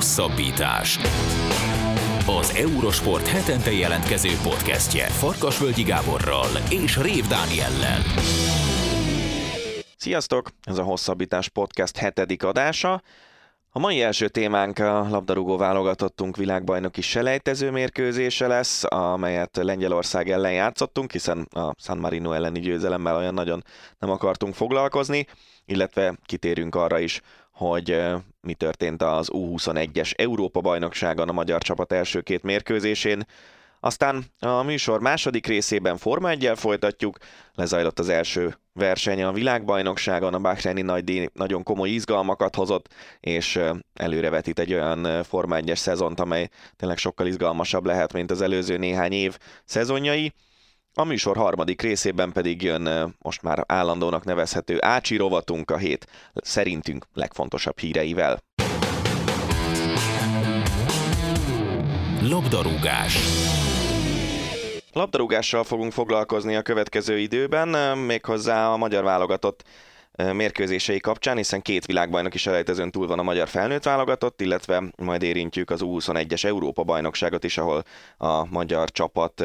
Hosszabbítás. Az Eurosport hetente jelentkező podcastje Farkasvölgyi Gáborral és Rév Dániellel. Sziasztok! Ez a Hosszabbítás podcast hetedik adása. A mai első témánk a labdarúgó válogatottunk világbajnoki selejtező mérkőzése lesz, amelyet Lengyelország ellen játszottunk, hiszen a San Marino elleni győzelemmel olyan nagyon nem akartunk foglalkozni, illetve kitérünk arra is, hogy mi történt az U21-es Európa-bajnokságon a magyar csapat első két mérkőzésén. Aztán a műsor második részében Forma 1 folytatjuk, lezajlott az első verseny a világbajnokságon, a Bahreini nagydíj nagyon komoly izgalmakat hozott, és előrevetít egy olyan Forma 1-es szezont, amely tényleg sokkal izgalmasabb lehet, mint az előző néhány év szezonjai. A műsor harmadik részében pedig jön most már állandónak nevezhető Ácsi rovatunk a hét szerintünk legfontosabb híreivel. Labdarúgás. Labdarúgással fogunk foglalkozni a következő időben, méghozzá a magyar válogatott mérkőzései kapcsán, hiszen két világbajnoki selejtezőn túl van a magyar felnőtt válogatott, illetve majd érintjük az U21-es Európa bajnokságot is, ahol a magyar csapat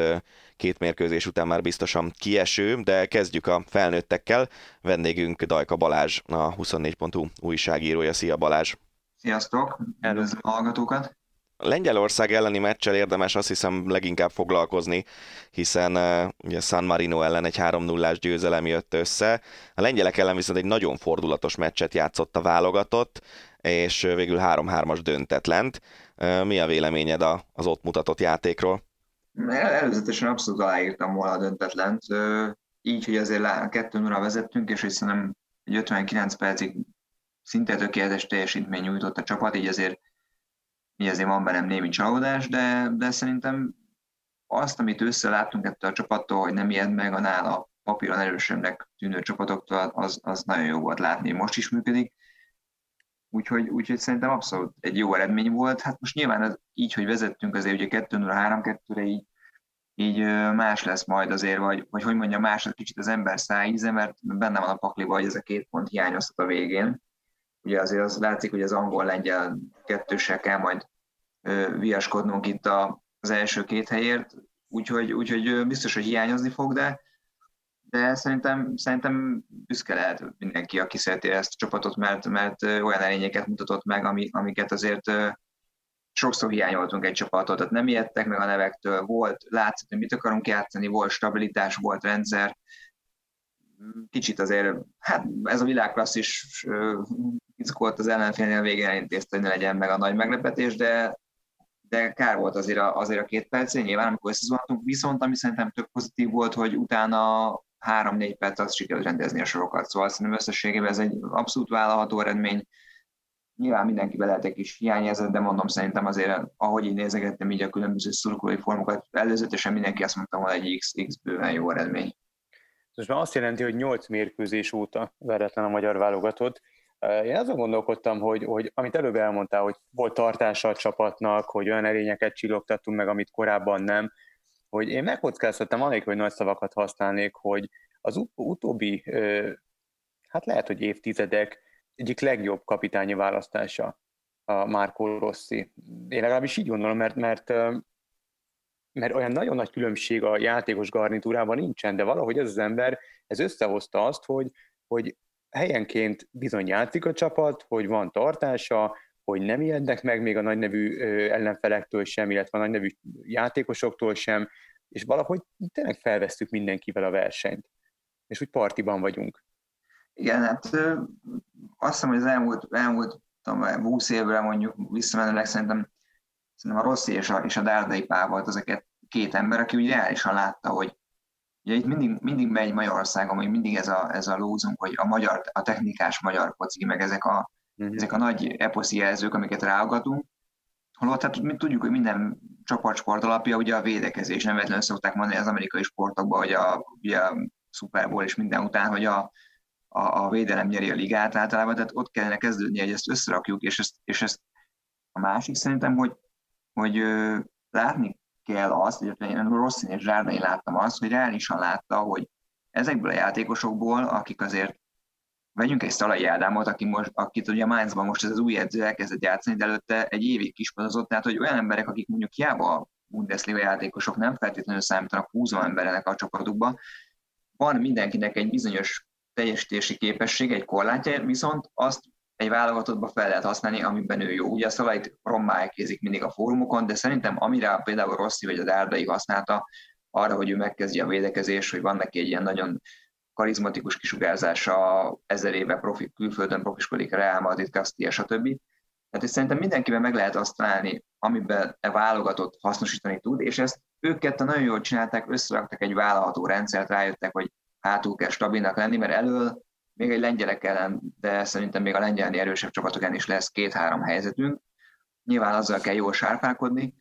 két mérkőzés után már biztosan kieső, de kezdjük a felnőttekkel. Vendégünk Dajka Balázs, a 24.hu újságírója. Szia Balázs! Sziasztok! Üdvözlöm a hallgatókat! Lengyelország elleni meccsel érdemes azt hiszem leginkább foglalkozni, hiszen uh, ugye San Marino ellen egy 3-0-ás győzelem jött össze. A lengyelek ellen viszont egy nagyon fordulatos meccset játszott a válogatott, és végül 3-3-as döntetlent. Uh, mi a véleményed az ott mutatott játékról? Előzetesen abszolút aláírtam volna a döntetlent, így, hogy azért 2 0 vezettünk, és szerintem egy 59 percig szinte tökéletes teljesítmény nyújtott a csapat, így azért így azért van bennem némi csalódás, de, de szerintem azt, amit összeláttunk ettől a csapattól, hogy nem ijed meg a nála papíron erősebbnek tűnő csapatoktól, az, az nagyon jó volt látni, most is működik. Úgyhogy, úgyhogy szerintem abszolút egy jó eredmény volt. Hát most nyilván az, így, hogy vezettünk azért ugye 2 0 3 2 re így, így más lesz majd azért, vagy, vagy hogy mondja, más kicsit az ember szájíze, mert benne van a pakliba, hogy ez a két pont hiányoztat a végén ugye azért az látszik, hogy az angol-lengyel kettőssel kell majd viaskodnunk itt a, az első két helyért, úgyhogy, úgyhogy biztos, hogy hiányozni fog, de, de szerintem, szerintem büszke lehet mindenki, aki szereti ezt a csapatot, mert, mert olyan elényeket mutatott meg, ami, amiket azért sokszor hiányoltunk egy csapatot, tehát nem ijedtek meg a nevektől, volt, látszott, hogy mit akarunk játszani, volt stabilitás, volt rendszer, kicsit azért, hát ez a világklasszis izgolt az ellenfélnél végén elintézte, hogy ne legyen meg a nagy meglepetés, de, de kár volt azért a, azért a két perc, nyilván amikor összezontunk, viszont ami szerintem tök pozitív volt, hogy utána három-négy perc azt sikerült rendezni a sorokat, szóval szerintem összességében ez egy abszolút vállalható eredmény, Nyilván mindenki lehet egy kis hiányérzet, de mondom szerintem azért, ahogy így nézegettem így a különböző szurkolói formokat, előzetesen mindenki azt mondta, hogy egy X, X bőven jó eredmény. Most már azt jelenti, hogy 8 mérkőzés óta veretlen a magyar válogatott. Én azon gondolkodtam, hogy, hogy amit előbb elmondtál, hogy volt tartása a csapatnak, hogy olyan erényeket csillogtattunk meg, amit korábban nem, hogy én megkockáztattam, anélkül, hogy nagy szavakat használnék, hogy az utóbbi, hát lehet, hogy évtizedek egyik legjobb kapitányi választása a Marco Rossi. Én legalábbis így gondolom, mert, mert mert olyan nagyon nagy különbség a játékos garnitúrában nincsen, de valahogy ez az ember, ez összehozta azt, hogy, hogy helyenként bizony játszik a csapat, hogy van tartása, hogy nem ijednek meg még a nagynevű ellenfelektől sem, illetve a nagynevű játékosoktól sem, és valahogy tényleg felvesztük mindenkivel a versenyt. És úgy partiban vagyunk. Igen, hát azt hiszem, hogy az elmúlt, elmúlt tudom, 20 évre mondjuk visszamenőleg szerintem, szerintem a Rossi és a, és a Dárdai Pál volt az a két ember, aki úgy reálisan látta, hogy ugye itt mindig, mindig megy Magyarországon, hogy mindig ez a, ez a lózunk, hogy a magyar, a technikás magyar foci, meg ezek a, uh-huh. ezek a nagy eposzi jelzők, amiket ráagatunk, holott hát mi tudjuk, hogy minden csapatsport alapja ugye a védekezés, nem véletlenül szokták mondani az amerikai sportokban, hogy a, ugye a Super Bowl és minden után, hogy a, a, a védelem nyeri a ligát általában, tehát ott kellene kezdődni, hogy ezt összerakjuk, és ezt, és ezt a másik szerintem, hogy, hogy látni kell azt, hogy én Rosszin és Zsárdai láttam azt, hogy reálisan látta, hogy ezekből a játékosokból, akik azért vegyünk egy Szalai Ádámot, aki most, akit ugye Mainzban most ez az új edző elkezdett játszani, de előtte egy évig kispadozott, tehát hogy olyan emberek, akik mondjuk hiába Bundesliga játékosok nem feltétlenül számítanak húzó emberek a csapatukba, van mindenkinek egy bizonyos teljesítési képesség, egy korlátja, viszont azt egy válogatottba fel lehet használni, amiben ő jó. Ugye a szavait rommá elkézik mindig a fórumokon, de szerintem amire például Rossi vagy a Dárdai használta, arra, hogy ő megkezdje a védekezés, hogy van neki egy ilyen nagyon karizmatikus kisugárzása, ezer éve profi, külföldön profiskodik, Real Madrid, Castilla, stb. Tehát szerintem mindenkiben meg lehet azt találni, amiben e válogatott hasznosítani tud, és ezt ők ketten nagyon jól csinálták, összeraktak egy vállalható rendszert, rájöttek, hogy hátul kell stabilnak lenni, mert elől még egy lengyelek ellen, de szerintem még a lengyelni erősebb csapatok is lesz két-három helyzetünk. Nyilván azzal kell jól sárpálkodni,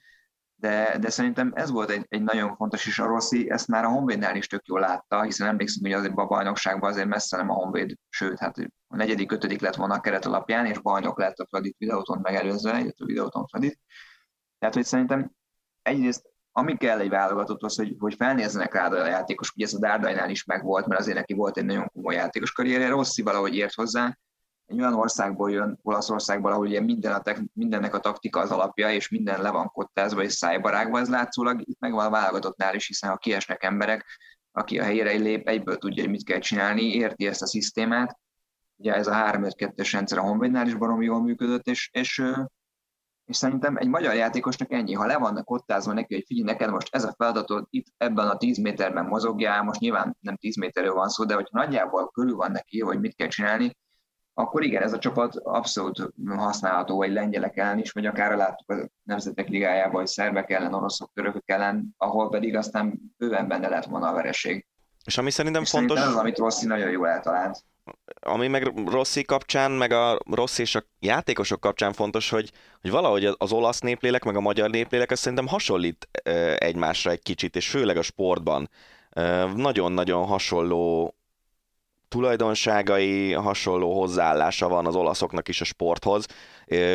de, de szerintem ez volt egy, egy nagyon fontos, és a Rossi ezt már a Honvédnál is tök jól látta, hiszen emlékszem, hogy azért a bajnokságban azért messze nem a Honvéd, sőt, hát a negyedik, ötödik lett volna a keret alapján, és bajnok lett a Fradit videóton megelőzve, illetve a videóton Fradit. Tehát, hogy szerintem egyrészt ami kell egy az, hogy, hogy felnézzenek rá a játékos, ugye ez a Dárdajnál is megvolt, mert azért neki volt egy nagyon komoly játékos karrierje, Rossi valahogy ért hozzá, egy olyan országból jön, Olaszországból, ahol ugye minden a tek, mindennek a taktika az alapja, és minden le van kottázva és szájbarágva, ez látszólag itt megvan a válogatottnál is, hiszen ha kiesnek emberek, aki a helyére lép, egyből tudja, hogy mit kell csinálni, érti ezt a szisztémát. Ugye ez a 3-5-2-es rendszer a Honvédnál is baromi jól működött, és, és, és szerintem egy magyar játékosnak ennyi, ha le vannak kottázva neki, hogy figyelj, neked most ez a feladatod, itt ebben a 10 méterben mozogjál, most nyilván nem 10 méterről van szó, de hogy nagyjából körül van neki, hogy mit kell csinálni, akkor igen, ez a csapat abszolút használható egy lengyelek ellen is, vagy akár láttuk a Nemzetek Ligájában, hogy szerbek ellen, oroszok, törökök ellen, ahol pedig aztán bőven benne lett volna a vereség. És ami szerintem és fontos... Szerintem az, amit Rossi nagyon jól eltalált. Ami meg Rossi kapcsán, meg a Rossi és a játékosok kapcsán fontos, hogy, hogy valahogy az olasz néplélek, meg a magyar néplélek, ez szerintem hasonlít egymásra egy kicsit, és főleg a sportban. Nagyon-nagyon hasonló tulajdonságai, hasonló hozzáállása van az olaszoknak is a sporthoz.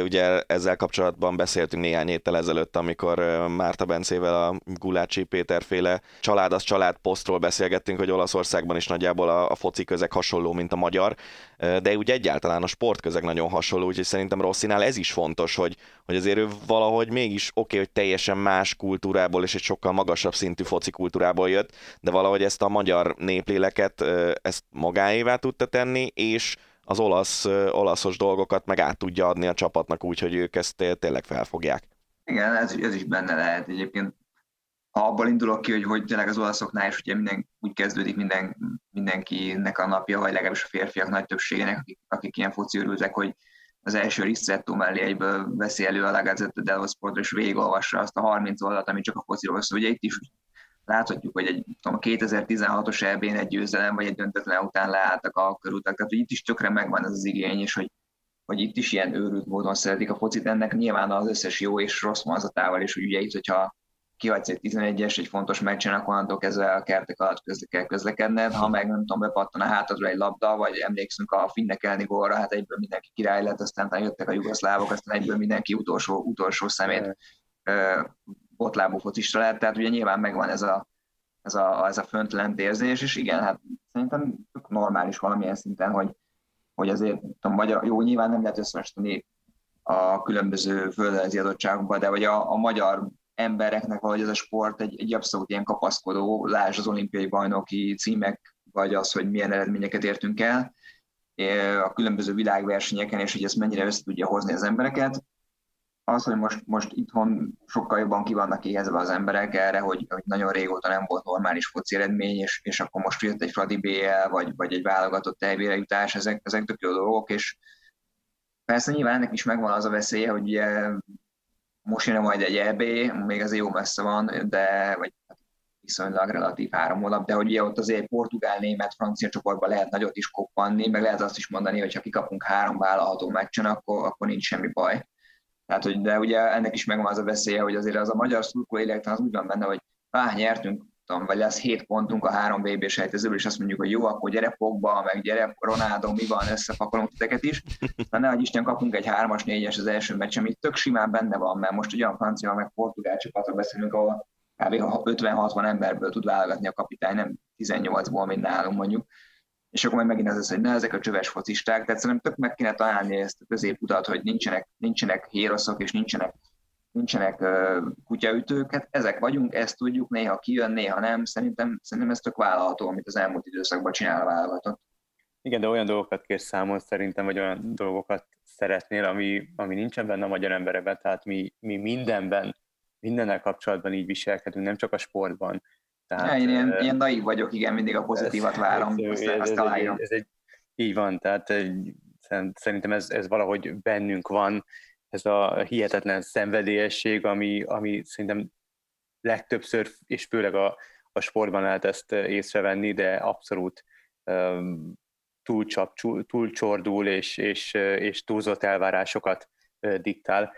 Ugye ezzel kapcsolatban beszéltünk néhány héttel ezelőtt, amikor Márta Bencével a Gulácsi Péter féle család az család posztról beszélgettünk, hogy Olaszországban is nagyjából a, a foci közeg hasonló, mint a magyar, de úgy egyáltalán a sportközeg nagyon hasonló, úgyhogy szerintem Rosszinál ez is fontos, hogy, hogy azért ő valahogy mégis oké, okay, hogy teljesen más kultúrából és egy sokkal magasabb szintű foci kultúrából jött, de valahogy ezt a magyar népléleket, ezt magáévá tudta tenni, és az olasz, olaszos dolgokat meg át tudja adni a csapatnak úgy, hogy ők ezt tényleg felfogják. Igen, ez, ez is benne lehet egyébként. Ha abból indulok ki, hogy, hogy tényleg az olaszoknál is ugye minden, úgy kezdődik minden, mindenkinek a napja, vagy legalábbis a férfiak nagy többségének, akik, akik ilyen foci örültek, hogy az első Ristretto mellé egyből veszi elő a La Gazzetta dello Sport, és végigolvassa azt a 30 oldalt, ami csak a fociról szól. Ugye itt is láthatjuk, hogy egy, tudom, a 2016-os EB-n egy győzelem vagy egy döntetlen után leálltak a körutak, tehát hogy itt is tökre megvan ez az igény, és hogy, hogy itt is ilyen őrült módon szeretik a focit, ennek nyilván az összes jó és rossz mazatával, és hogy ugye itt, hogyha kihagysz egy 11-es, egy fontos meccsen, akkor onnantól kezdve a kertek alatt közle kell közlekedned, ha meg nem tudom, bepattan a hátadra egy labda, vagy emlékszünk a finnek elni gólra, hát egyből mindenki király lett, aztán jöttek a jugoszlávok, aztán egyből mindenki utolsó, utolsó szemét botlábú focista lett, tehát ugye nyilván megvan ez a, ez a, ez a föntlent érzés, és igen, hát szerintem normális valamilyen szinten, hogy, hogy azért a magyar, jó, nyilván nem lehet összehasonlítani a különböző földrajzi adottságokba, de hogy a, a magyar embereknek valahogy ez a sport egy, egy abszolút ilyen kapaszkodó, lásd az olimpiai bajnoki címek, vagy az, hogy milyen eredményeket értünk el a különböző világversenyeken, és hogy ezt mennyire össze tudja hozni az embereket az, hogy most, most itthon sokkal jobban ki vannak éhezve az emberek erre, hogy, hogy nagyon régóta nem volt normális foci eredmény, és, és akkor most jött egy Fradi BL, vagy, vagy egy válogatott telvére jutás, ezek, ezek tök jó dolgok, és persze nyilván ennek is megvan az a veszélye, hogy ugye most jön majd egy EB, még azért jó messze van, de vagy viszonylag relatív három hónap, de hogy ugye ott azért portugál, német, francia csoportban lehet nagyot is koppanni, meg lehet azt is mondani, hogy ha kikapunk három vállalható meccsen, akkor, akkor nincs semmi baj. Tehát, hogy, de ugye ennek is megvan az a veszélye, hogy azért az a magyar szurkoló élektan az úgy van benne, hogy ah, nyertünk, tudom, vagy lesz 7 pontunk a három vb sejtezőből, és azt mondjuk, hogy jó, akkor gyere Pogba, meg gyere Ronaldo, mi van, összepakolunk titeket is. Na ne, hogy Isten kapunk egy 3-as, 4-es az első meccs, ami tök simán benne van, mert most a francia, meg portugál csapatra beszélünk, ahol kb. 50-60 emberből tud válogatni a kapitány, nem 18-ból, mint nálunk mondjuk. És akkor majd megint az lesz, hogy ne, ezek a csöves focisták, tehát szerintem tök meg kéne találni ezt a középutat, hogy nincsenek, nincsenek héroszok, és nincsenek, nincsenek uh, kutyaütők, hát ezek vagyunk, ezt tudjuk, néha kijön, néha nem, szerintem, szerintem ez tök vállalható, amit az elmúlt időszakban csinál a válogatott. Igen, de olyan dolgokat kér számon szerintem, vagy olyan dolgokat szeretnél, ami, ami nincsen benne a magyar emberekben, tehát mi, mi mindenben, mindennel kapcsolatban így viselkedünk, nem csak a sportban. Tehát, ja, én ilyen, ilyen naív vagyok, igen, mindig a pozitívat ez, várom, ez, azt, ez, azt Ez, ez egy, így van, tehát szerintem ez, ez valahogy bennünk van, ez a hihetetlen szenvedélyesség, ami, ami szerintem legtöbbször, és főleg a, a sportban lehet ezt észrevenni, de abszolút um, túlcsap, túlcsordul és, és, és túlzott elvárásokat diktál.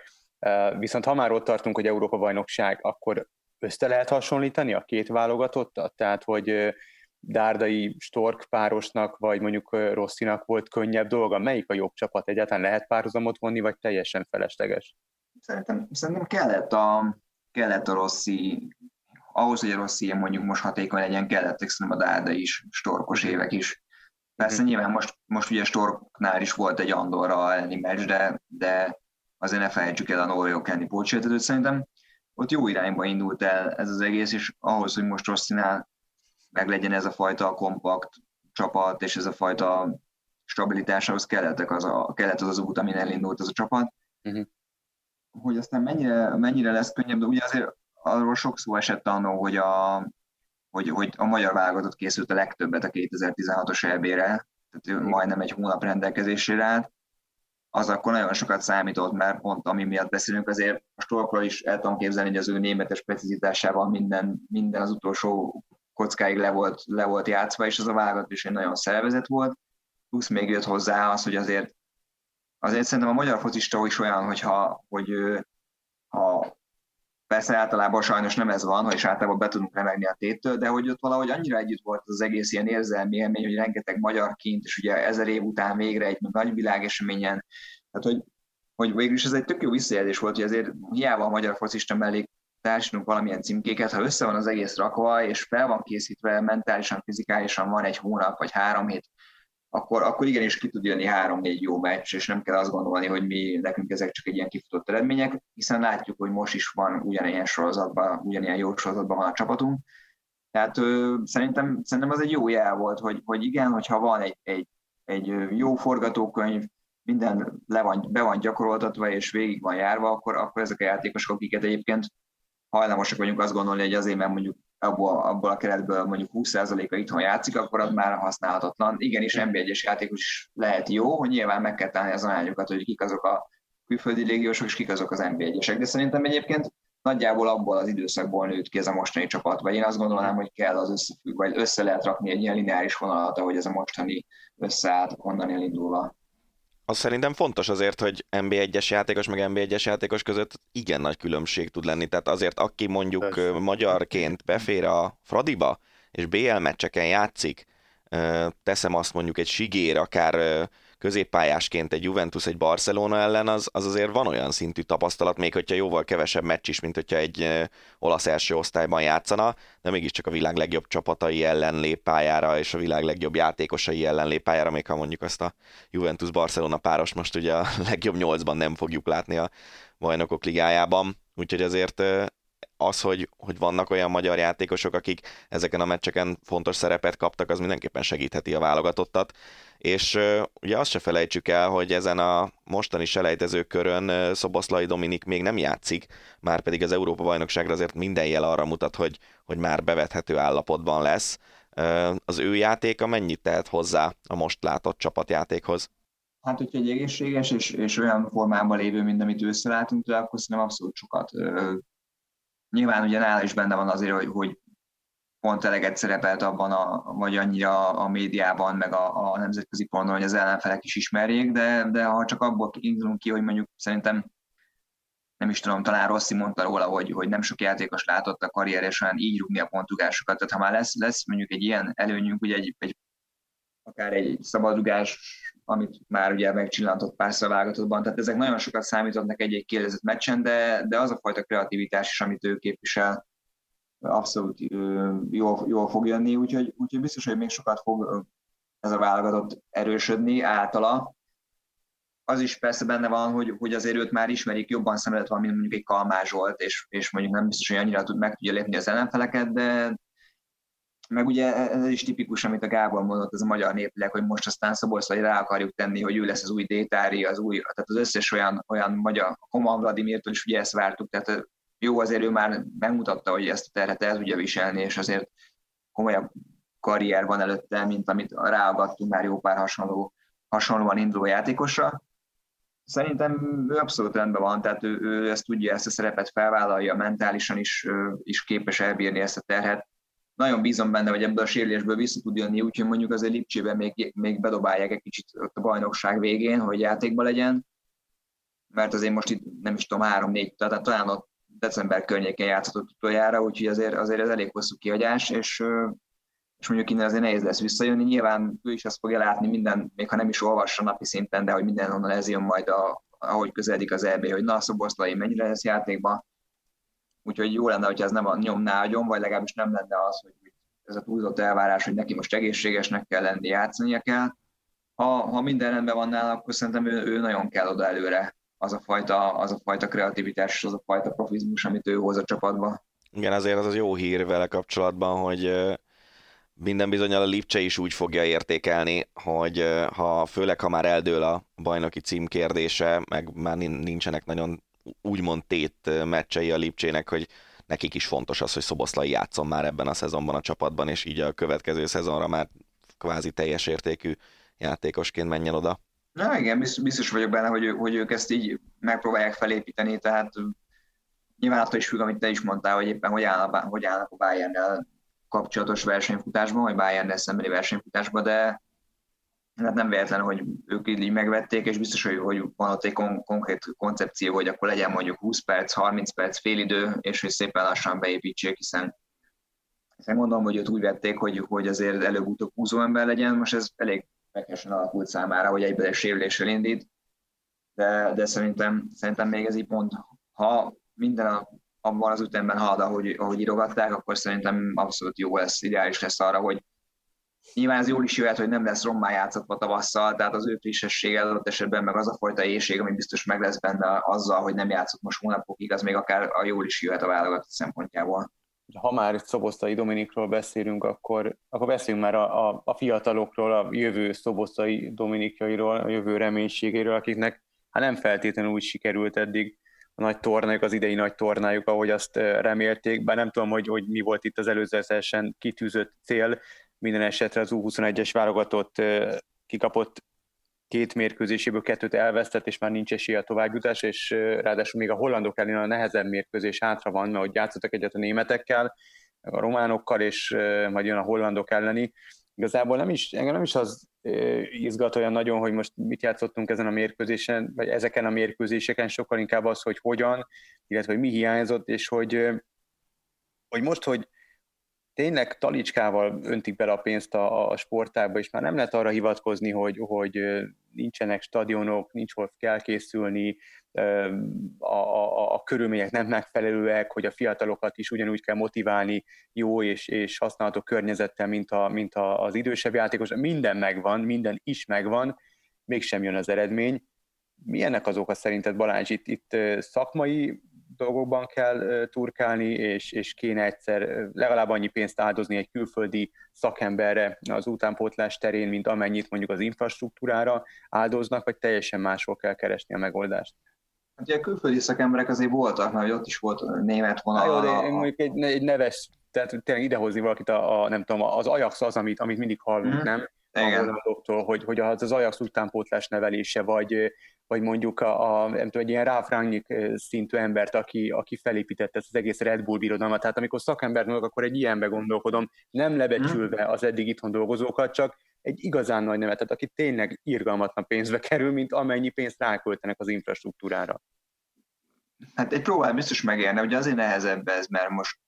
Viszont ha már ott tartunk, hogy Európa-bajnokság, akkor össze lehet hasonlítani a két válogatottat? Tehát, hogy Dárdai Stork párosnak, vagy mondjuk Rosszinak volt könnyebb dolga? Melyik a jobb csapat? Egyáltalán lehet párhuzamot vonni, vagy teljesen felesleges? Szerintem, szerintem kellett, a, kellett a Rossi, ahhoz, hogy a Rossi mondjuk most hatékony legyen, kellett szerintem a Dárda is, Storkos évek is. Persze mm. nyilván most, most ugye Storknál is volt egy Andorra elleni meccs, de, de azért ne felejtsük el a Norjó elleni pótsértetőt. Szerintem ott jó irányba indult el ez az egész, és ahhoz, hogy most Rosszinál meg legyen ez a fajta kompakt csapat, és ez a fajta stabilitás, ahhoz kellettek az, a, kellett az az út, amin elindult az a csapat. Uh-huh. Hogy aztán mennyire, mennyire lesz könnyebb, de ugye azért arról sok szó esett annó, hogy a, hogy, hogy a magyar válogatott készült a legtöbbet a 2016-os EB-re, tehát majdnem egy hónap rendelkezésére állt, az akkor nagyon sokat számított, mert pont ami miatt beszélünk, azért a Storkról is el tudom képzelni, hogy az ő németes precizitásával minden, minden az utolsó kockáig le volt, le volt játszva, és az a válogatott is egy nagyon szervezet volt, plusz még jött hozzá az, hogy azért azért szerintem a magyar focista is olyan, hogyha, hogy ha Persze általában sajnos nem ez van, és általában be tudunk remegni a téttől, de hogy ott valahogy annyira együtt volt az egész ilyen érzelmi élmény, hogy rengeteg magyar kint, és ugye ezer év után végre egy nagy világeseményen, tehát hogy, hogy végül is ez egy tök jó visszajelzés volt, hogy azért hiába a magyar focista mellé társadunk valamilyen címkéket, ha össze van az egész rakva, és fel van készítve mentálisan, fizikálisan van egy hónap vagy három hét akkor, akkor igenis ki tud jönni három-négy jó meccs, és nem kell azt gondolni, hogy mi nekünk ezek csak egy ilyen kifutott eredmények, hiszen látjuk, hogy most is van ugyanilyen sorozatban, ugyanilyen jó sorozatban van a csapatunk. Tehát ö, szerintem, szerintem az egy jó jel volt, hogy, hogy igen, hogyha van egy, egy, egy jó forgatókönyv, minden le van, be van gyakoroltatva és végig van járva, akkor, akkor ezek a játékosok, akiket egyébként hajlamosak vagyunk azt gondolni, hogy azért, mert mondjuk abból, abból a keretből mondjuk 20%-a itthon játszik, akkor az már használhatatlan. Igenis, nb 1 játékos is lehet jó, hogy nyilván meg kell találni az arányokat, hogy kik azok a külföldi légiósok, és kik azok az nb 1 De szerintem egyébként nagyjából abból az időszakból nőtt ki ez a mostani csapat, vagy én azt gondolnám, hogy kell az összefügg, vagy össze lehet rakni egy ilyen lineáris vonalat, ahogy ez a mostani összeállt onnan elindulva az szerintem fontos azért, hogy NB1-es játékos meg NB1-es játékos között igen nagy különbség tud lenni. Tehát azért, aki mondjuk Persze. magyarként befér a Fradiba, és BL meccseken játszik, teszem azt mondjuk egy Sigér, akár középpályásként egy Juventus, egy Barcelona ellen, az, az azért van olyan szintű tapasztalat, még hogyha jóval kevesebb meccs is, mint hogyha egy olasz első osztályban játszana, de mégiscsak a világ legjobb csapatai ellen lép pályára, és a világ legjobb játékosai ellen lép pályára, még ha mondjuk azt a Juventus-Barcelona páros most ugye a legjobb nyolcban nem fogjuk látni a bajnokok ligájában, úgyhogy azért az, hogy, hogy vannak olyan magyar játékosok, akik ezeken a meccseken fontos szerepet kaptak, az mindenképpen segítheti a válogatottat. És ugye azt se felejtsük el, hogy ezen a mostani selejtező körön uh, Szoboszlai Dominik még nem játszik, már pedig az Európa-bajnokságra azért minden jel arra mutat, hogy, hogy már bevethető állapotban lesz. Az ő játéka mennyit tehet hozzá a most látott csapatjátékhoz? Hát, hogyha egy egészséges és, és olyan formában lévő, mint amit ősszel látunk tőle, akkor szerintem abszolút sokat Nyilván ugye nála is benne van azért, hogy, hogy pont eleget szerepelt abban, a, vagy annyira a médiában, meg a, a nemzetközi ponton, hogy az ellenfelek is ismerjék, de, de ha csak abból indulunk ki, hogy mondjuk szerintem nem is tudom, talán Rossi mondta róla, hogy, hogy nem sok játékos látott a karrieresen így rúgni a pontugásokat, tehát ha már lesz, lesz mondjuk egy ilyen előnyünk, ugye egy, egy akár egy szabadrugás amit már ugye megcsillantott párszor válogatottban, tehát ezek nagyon sokat számítottak egy-egy kérdezett meccsen, de, de az a fajta kreativitás is, amit ő képvisel, abszolút jól, jól fog jönni, úgyhogy, úgyhogy biztos, hogy még sokat fog ez a válogatott erősödni általa. Az is persze benne van, hogy, hogy azért őt már ismerik, jobban szemelet van, mint mondjuk egy Kalmás volt, és, és mondjuk nem biztos, hogy annyira tud, meg tudja lépni az ellenfeleket, de meg ugye ez is tipikus, amit a Gábor mondott, ez a magyar népileg, hogy most aztán Szoboszlai rá akarjuk tenni, hogy ő lesz az új Détári, az új, tehát az összes olyan, olyan magyar, Koman Vladimirtől is ugye ezt vártuk, tehát jó, azért ő már megmutatta, hogy ezt a terhet el tudja viselni, és azért komolyabb karrier van előtte, mint amit ráagadtunk már jó pár hasonló, hasonlóan induló játékosra. Szerintem ő abszolút rendben van, tehát ő, ő ezt tudja, ezt a szerepet felvállalja, mentálisan is, is képes elbírni ezt a terhet. Nagyon bízom benne, hogy ebből a sérülésből vissza tud jönni, úgyhogy mondjuk azért Lipcsében még, még bedobálják egy kicsit ott a bajnokság végén, hogy játékba legyen, mert azért most itt nem is tudom, három-négy, tehát talán ott december környékén játszhatott utoljára, úgyhogy azért, azért ez elég hosszú kihagyás, és, és mondjuk innen azért nehéz lesz visszajönni. Nyilván ő is azt fogja látni minden, még ha nem is olvassa napi szinten, de hogy minden onnan ez jön majd, a, ahogy közeledik az EB, hogy na, Szoboszlai mennyire lesz játékban. Úgyhogy jó lenne, hogyha ez nem a nyomná agyon, vagy legalábbis nem lenne az, hogy ez a túlzott elvárás, hogy neki most egészségesnek kell lenni, játszania kell. Ha, ha minden rendben van nála, akkor szerintem ő, ő nagyon kell oda előre az a fajta, az a fajta kreativitás, az a fajta profizmus, amit ő hoz a csapatba. Igen, azért az az jó hír vele kapcsolatban, hogy minden bizonyal a Lipcse is úgy fogja értékelni, hogy ha főleg ha már eldől a bajnoki cím kérdése, meg már nincsenek nagyon úgymond tét meccsei a Lipcsének, hogy nekik is fontos az, hogy Szoboszlai játszon már ebben a szezonban a csapatban, és így a következő szezonra már kvázi teljes értékű játékosként menjen oda. Na igen, biztos, vagyok benne, hogy, hogy ők ezt így megpróbálják felépíteni, tehát nyilván attól is függ, amit te is mondtál, hogy éppen hogy állnak, hogy állnak a bayern kapcsolatos versenyfutásban, vagy bayern szembeni versenyfutásban, de hát nem véletlen, hogy ők így megvették, és biztos, hogy, hogy van ott egy kon- konkrét koncepció, hogy akkor legyen mondjuk 20 perc, 30 perc, félidő, és hogy szépen lassan beépítsék, hiszen hiszen gondolom, hogy őt úgy vették, hogy, hogy azért előbb-utóbb húzó ember legyen, most ez elég megesen alakult számára, hogy egyben egy sérüléssel indít, de, de szerintem, szerintem még ez így pont, ha minden abban az ütemben halad, ahogy, ahogy írogatták, akkor szerintem abszolút jó lesz, ideális lesz arra, hogy Nyilván ez jól is jöhet, hogy nem lesz rommá játszatva tavasszal, tehát az ő frissesség adott esetben, meg az a fajta éjség, ami biztos meg lesz benne azzal, hogy nem játszott most hónapokig, az még akár a jól is jöhet a válogatott szempontjából. Ha már Szobosztai Dominikról beszélünk, akkor, akkor beszéljünk már a, a, a fiatalokról, a jövő Szobosztai Dominikjairól, a jövő reménységéről, akiknek hát nem feltétlenül úgy sikerült eddig a nagy tornájuk, az idei nagy tornájuk, ahogy azt remélték, bár nem tudom, hogy, hogy mi volt itt az előzetesen kitűzött cél, minden esetre az U21-es válogatott kikapott két mérkőzéséből kettőt elvesztett, és már nincs esélye a továbbjutás, és ráadásul még a hollandok ellen a nehezebb mérkőzés hátra van, mert hogy játszottak egyet a németekkel, a románokkal, és majd jön a hollandok elleni. Igazából nem is, engem nem is az izgat olyan nagyon, hogy most mit játszottunk ezen a mérkőzésen, vagy ezeken a mérkőzéseken, sokkal inkább az, hogy hogyan, illetve hogy mi hiányzott, és hogy, hogy most, hogy tényleg talicskával öntik bele a pénzt a, a sportágba, és már nem lehet arra hivatkozni, hogy, hogy nincsenek stadionok, nincs hol kell készülni, a, a, a körülmények nem megfelelőek, hogy a fiatalokat is ugyanúgy kell motiválni jó és, és használható környezettel, mint, a, mint a, az idősebb játékos. Minden megvan, minden is megvan, mégsem jön az eredmény. Milyennek az oka szerinted Balázs? Itt, itt szakmai dolgokban kell turkálni, és, és kéne egyszer legalább annyi pénzt áldozni egy külföldi szakemberre az utánpótlás terén, mint amennyit mondjuk az infrastruktúrára áldoznak, vagy teljesen máshol kell keresni a megoldást. Hát ugye a külföldi szakemberek azért voltak, mert ott is volt német vonal. jó, de mondjuk egy, egy neves, tehát tényleg idehozni valakit, a, a, nem tudom, az Ajax az, amit, amit mindig hallunk, mm. nem? Igen. hogy, hogy az Ajax utánpótlás nevelése, vagy, vagy mondjuk a, a nem tudom, egy ilyen Rangnick szintű embert, aki, aki felépítette ezt az egész Red Bull birodalmat. Tehát amikor szakember akkor egy ilyenbe gondolkodom, nem lebecsülve az eddig itthon dolgozókat, csak egy igazán nagy nevet, tehát aki tényleg irgalmatlan pénzbe kerül, mint amennyi pénzt ráköltenek az infrastruktúrára. Hát egy próbál biztos megérne, ugye azért nehezebb ez, mert most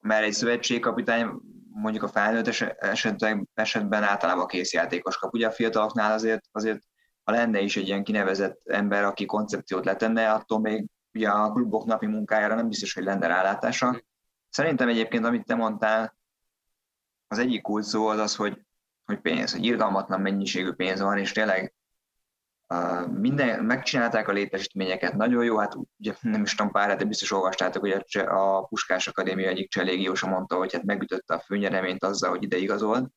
mert egy szövetségkapitány mondjuk a felnőtt esetben, esetben általában készjátékos kap. Ugye a fiataloknál azért, azért ha lenne is egy ilyen kinevezett ember, aki koncepciót letenne, attól még ugye a klubok napi munkájára nem biztos, hogy lenne rálátása. Szerintem egyébként, amit te mondtál, az egyik kulcs szó az az, hogy, hogy pénz, hogy irgalmatlan mennyiségű pénz van, és tényleg minden, megcsinálták a létesítményeket, nagyon jó, hát ugye nem is tudom pár, de biztos olvastátok, hogy a, a Puskás Akadémia egyik cselégiósa mondta, hogy hát megütötte a főnyereményt azzal, hogy ide igazolt,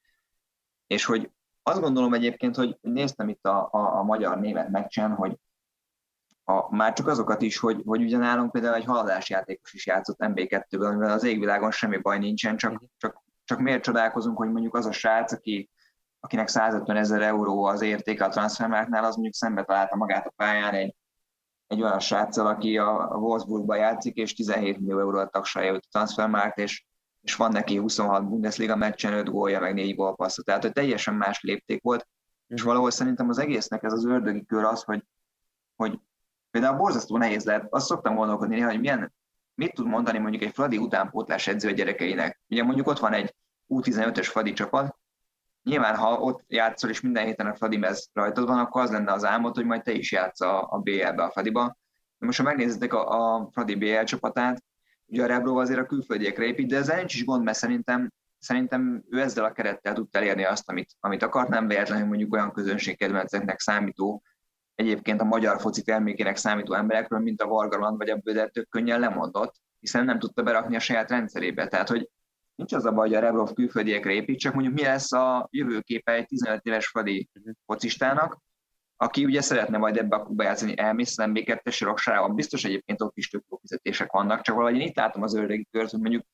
és hogy azt gondolom egyébként, hogy néztem itt a, a, a magyar német meccsen, hogy a, már csak azokat is, hogy, hogy ugye nálunk például egy haladás játékos is játszott MB2-ből, amivel az égvilágon semmi baj nincsen, csak, mhm. csak, csak miért csodálkozunk, hogy mondjuk az a srác, aki, akinek 150 ezer euró az értéke a transfermárknál, az mondjuk szembe találta magát a pályán egy, egy olyan sráccal, aki a, a Wolfsburgba játszik, és 17 millió euró a tagsája a transfermárk, és, és van neki 26 Bundesliga meccsen, 5 gólja, meg 4 gólpassza. Tehát, hogy teljesen más lépték volt, és mhm. valahol szerintem az egésznek ez az ördögi kör az, hogy, hogy Például borzasztó nehéz lehet, azt szoktam gondolkodni néha, hogy milyen, mit tud mondani mondjuk egy Fradi utánpótlás edző a gyerekeinek. Ugye mondjuk ott van egy U15-ös Fradi csapat, nyilván ha ott játszol és minden héten a Fradi mez rajtad van, akkor az lenne az álmod, hogy majd te is játsz a, a BL-be, a Fradiba. De most ha megnézitek a, a Fradi BL csapatát, ugye a Rebro azért a külföldiekre épít, de ezzel nincs is gond, mert szerintem, szerintem ő ezzel a kerettel tudta elérni azt, amit, amit akart, nem véletlenül mondjuk olyan közönségkedvenceknek számító egyébként a magyar foci termékének számító emberekről, mint a Vargaland vagy a Böder tök könnyen lemondott, hiszen nem tudta berakni a saját rendszerébe. Tehát, hogy nincs az a baj, hogy a Rebrov külföldiekre épít, csak mondjuk mi lesz a jövőképe egy 15 éves fadi focistának, aki ugye szeretne majd ebbe a klubba játszani, elmész az MB2-es raksárában, biztos egyébként ott is több fizetések vannak, csak valahogy én itt látom az ördögi kört, hogy mondjuk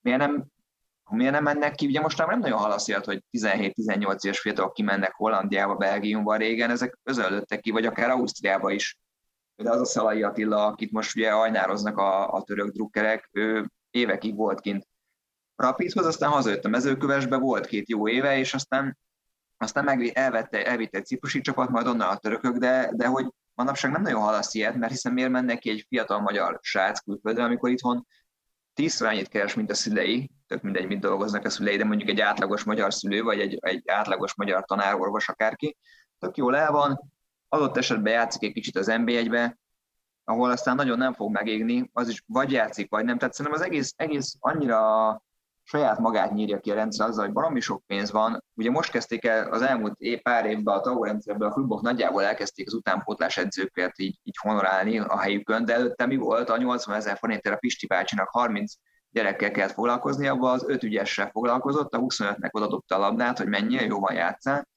miért nem miért nem mennek ki? Ugye most már nem nagyon hallasz ilyet, hogy 17-18 éves fiatalok kimennek Hollandiába, Belgiumba régen, ezek özöllöttek ki, vagy akár Ausztriába is. De az a Szalai Attila, akit most ugye ajnároznak a, a török drukkerek, ő évekig volt kint Rapidhoz, aztán hazajött a mezőkövesbe, volt két jó éve, és aztán, aztán meg elvette, elvitte egy ciprusi csapat, majd onnan a törökök, de, de hogy manapság nem nagyon hallasz ilyet, mert hiszen miért mennek ki egy fiatal magyar srác külföldre, amikor itthon tízszer annyit keres, mint a szülei, tök mindegy, mit dolgoznak a szülei, de mondjuk egy átlagos magyar szülő, vagy egy, egy átlagos magyar tanárorvos akárki, tök jól el van, adott esetben játszik egy kicsit az NB1-be, ahol aztán nagyon nem fog megégni, az is vagy játszik, vagy nem. Tehát szerintem az egész, egész annyira saját magát nyírja ki a rendszer azzal, hogy valami sok pénz van. Ugye most kezdték el az elmúlt év, pár évben a TAO rendszerben a klubok nagyjából elkezdték az utánpótlás edzőket így, így honorálni a helyükön, de előtte mi volt? A 80 ezer forintért a Pisti bácsinak 30 gyerekkel kellett foglalkozni, abban az öt ügyessel foglalkozott, a 25-nek odadobta a labdát, hogy mennyire jó van játszál.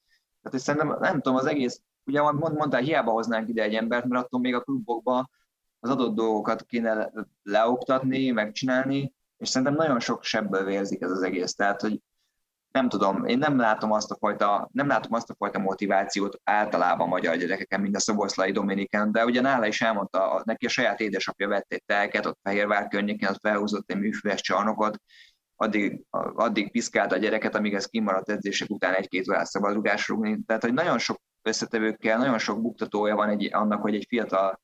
Tehát hogy szerintem, nem tudom, az egész, ugye mond, mondtál, hiába hoznánk ide egy embert, mert attól még a klubokban az adott dolgokat kéne leoktatni, megcsinálni, és szerintem nagyon sok sebből vérzik ez az egész. Tehát, hogy nem tudom, én nem látom azt a fajta, nem látom azt a fajta motivációt általában magyar gyerekeken, mint a Szoboszlai Dominiken, de ugye nála is elmondta, neki a saját édesapja vett egy telket, ott Fehérvár környékén, ott felhúzott egy műfüves csarnokot, addig, addig piszkálta a gyereket, amíg ez kimaradt edzések után egy-két órát szabad rúgni. Tehát, hogy nagyon sok összetevőkkel, nagyon sok buktatója van egy, annak, hogy egy fiatal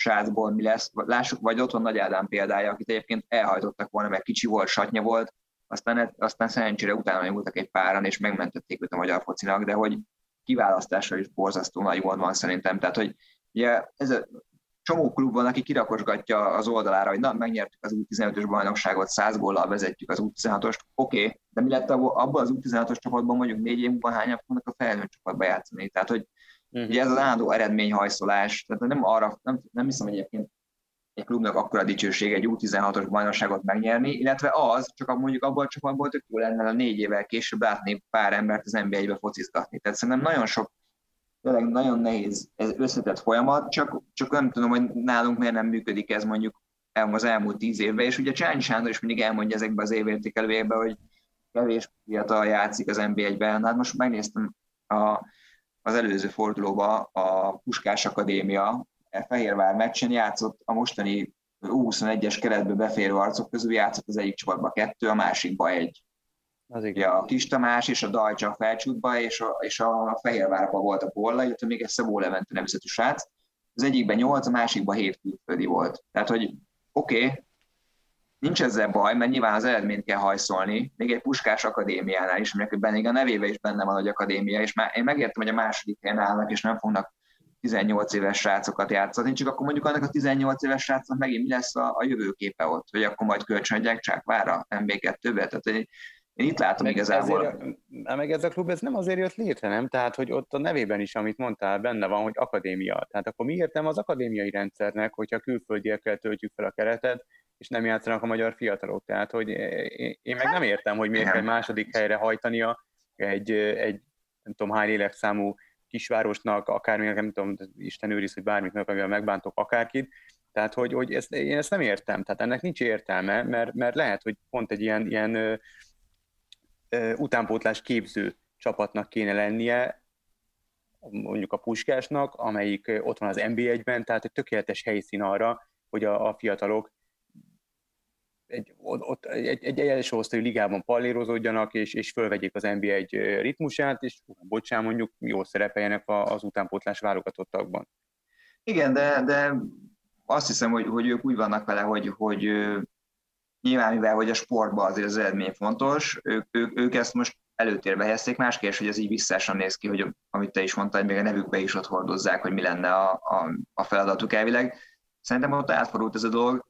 srácból mi lesz. Lássuk, vagy ott van Nagy Ádám példája, akit egyébként elhajtottak volna, mert kicsi volt, satnya volt, aztán, aztán szerencsére utána nyúltak egy páran, és megmentették őt a magyar focinak, de hogy kiválasztásra is borzasztó nagy gond van szerintem. Tehát, hogy ugye ez a csomó klub van, aki kirakosgatja az oldalára, hogy na, megnyertük az U15-ös bajnokságot, 100 góllal vezetjük az U16-ost, oké, okay, de mi lett abban az U16-os csapatban mondjuk négy év múlva hányan fognak a felnőtt csapatba játszani? Tehát, hogy uh-huh. ugye ez az állandó eredményhajszolás, tehát nem arra, nem, nem hiszem egyébként egy klubnak akkora dicsőség egy U16-os bajnokságot megnyerni, illetve az, csak mondjuk abban a csapatból tök jó lenne a négy évvel később látni pár embert az NBA-be focizgatni. Tehát szerintem nagyon sok, tényleg nagyon nehéz, ez összetett folyamat, csak, csak nem tudom, hogy nálunk miért nem működik ez mondjuk az elmúlt tíz évben, és ugye Csányi Sándor is mindig elmondja ezekbe az évértékelőjekben, hogy kevés fiatal játszik az NBA-ben. Hát most megnéztem a, az előző fordulóba a Puskás Akadémia, Fehérvár meccsen játszott a mostani U21-es keretbe beférő arcok közül játszott az egyik csapatba kettő, a másikba egy. Az igen. Ja, a Kis Tamás és a Dajcsa a felcsútba, és a, és a Fehérvárba volt a Bolla, illetve még egy Szabó Levente nevezetű srác. Az egyikben nyolc, a másikban hét külföldi volt. Tehát, hogy oké, okay, nincs ezzel baj, mert nyilván az eredményt kell hajszolni, még egy Puskás akadémiánál is, aminek benne a nevébe is benne van, hogy akadémia, és már én megértem, hogy a második helyen állnak, és nem fognak 18 éves srácokat játszani, csak akkor mondjuk annak a 18 éves srácnak megint mi lesz a, a jövőképe ott, hogy akkor majd kölcsönadják Csákvára, MB2-be, tehát hogy Én itt látom meg igazából. Ezért, meg ez a klub ez nem azért jött létre, nem? Tehát, hogy ott a nevében is, amit mondtál, benne van, hogy akadémia. Tehát akkor mi értem az akadémiai rendszernek, hogyha külföldiekkel töltjük fel a keretet, és nem játszanak a magyar fiatalok. Tehát, hogy én meg nem értem, hogy miért kell második helyre hajtania egy, egy nem tudom hány életszámú kisvárosnak, akármilyen, nem tudom, Isten őriz, hogy bármit meg, amivel megbántok akárkit. Tehát, hogy, hogy ezt, én ezt nem értem. Tehát ennek nincs értelme, mert, mert lehet, hogy pont egy ilyen, ilyen ö, ö, utánpótlás képző csapatnak kéne lennie, mondjuk a Puskásnak, amelyik ott van az NB1-ben, tehát egy tökéletes helyszín arra, hogy a, a fiatalok egy, ott, egy, egy első osztályú ligában pallérozódjanak, és, és fölvegyék az NBA egy ritmusát, és bocsán, mondjuk jól szerepeljenek az utánpótlás válogatottakban. Igen, de, de azt hiszem, hogy, hogy ők úgy vannak vele, hogy, hogy nyilván mivel, hogy a sportban azért az eredmény fontos, ők, ők, ők ezt most előtérbe helyezték, más kérdés, hogy ez így visszásan néz ki, hogy amit te is mondtad, még a nevükbe is ott hordozzák, hogy mi lenne a, a, a feladatuk elvileg. Szerintem ott átfordult ez a dolog,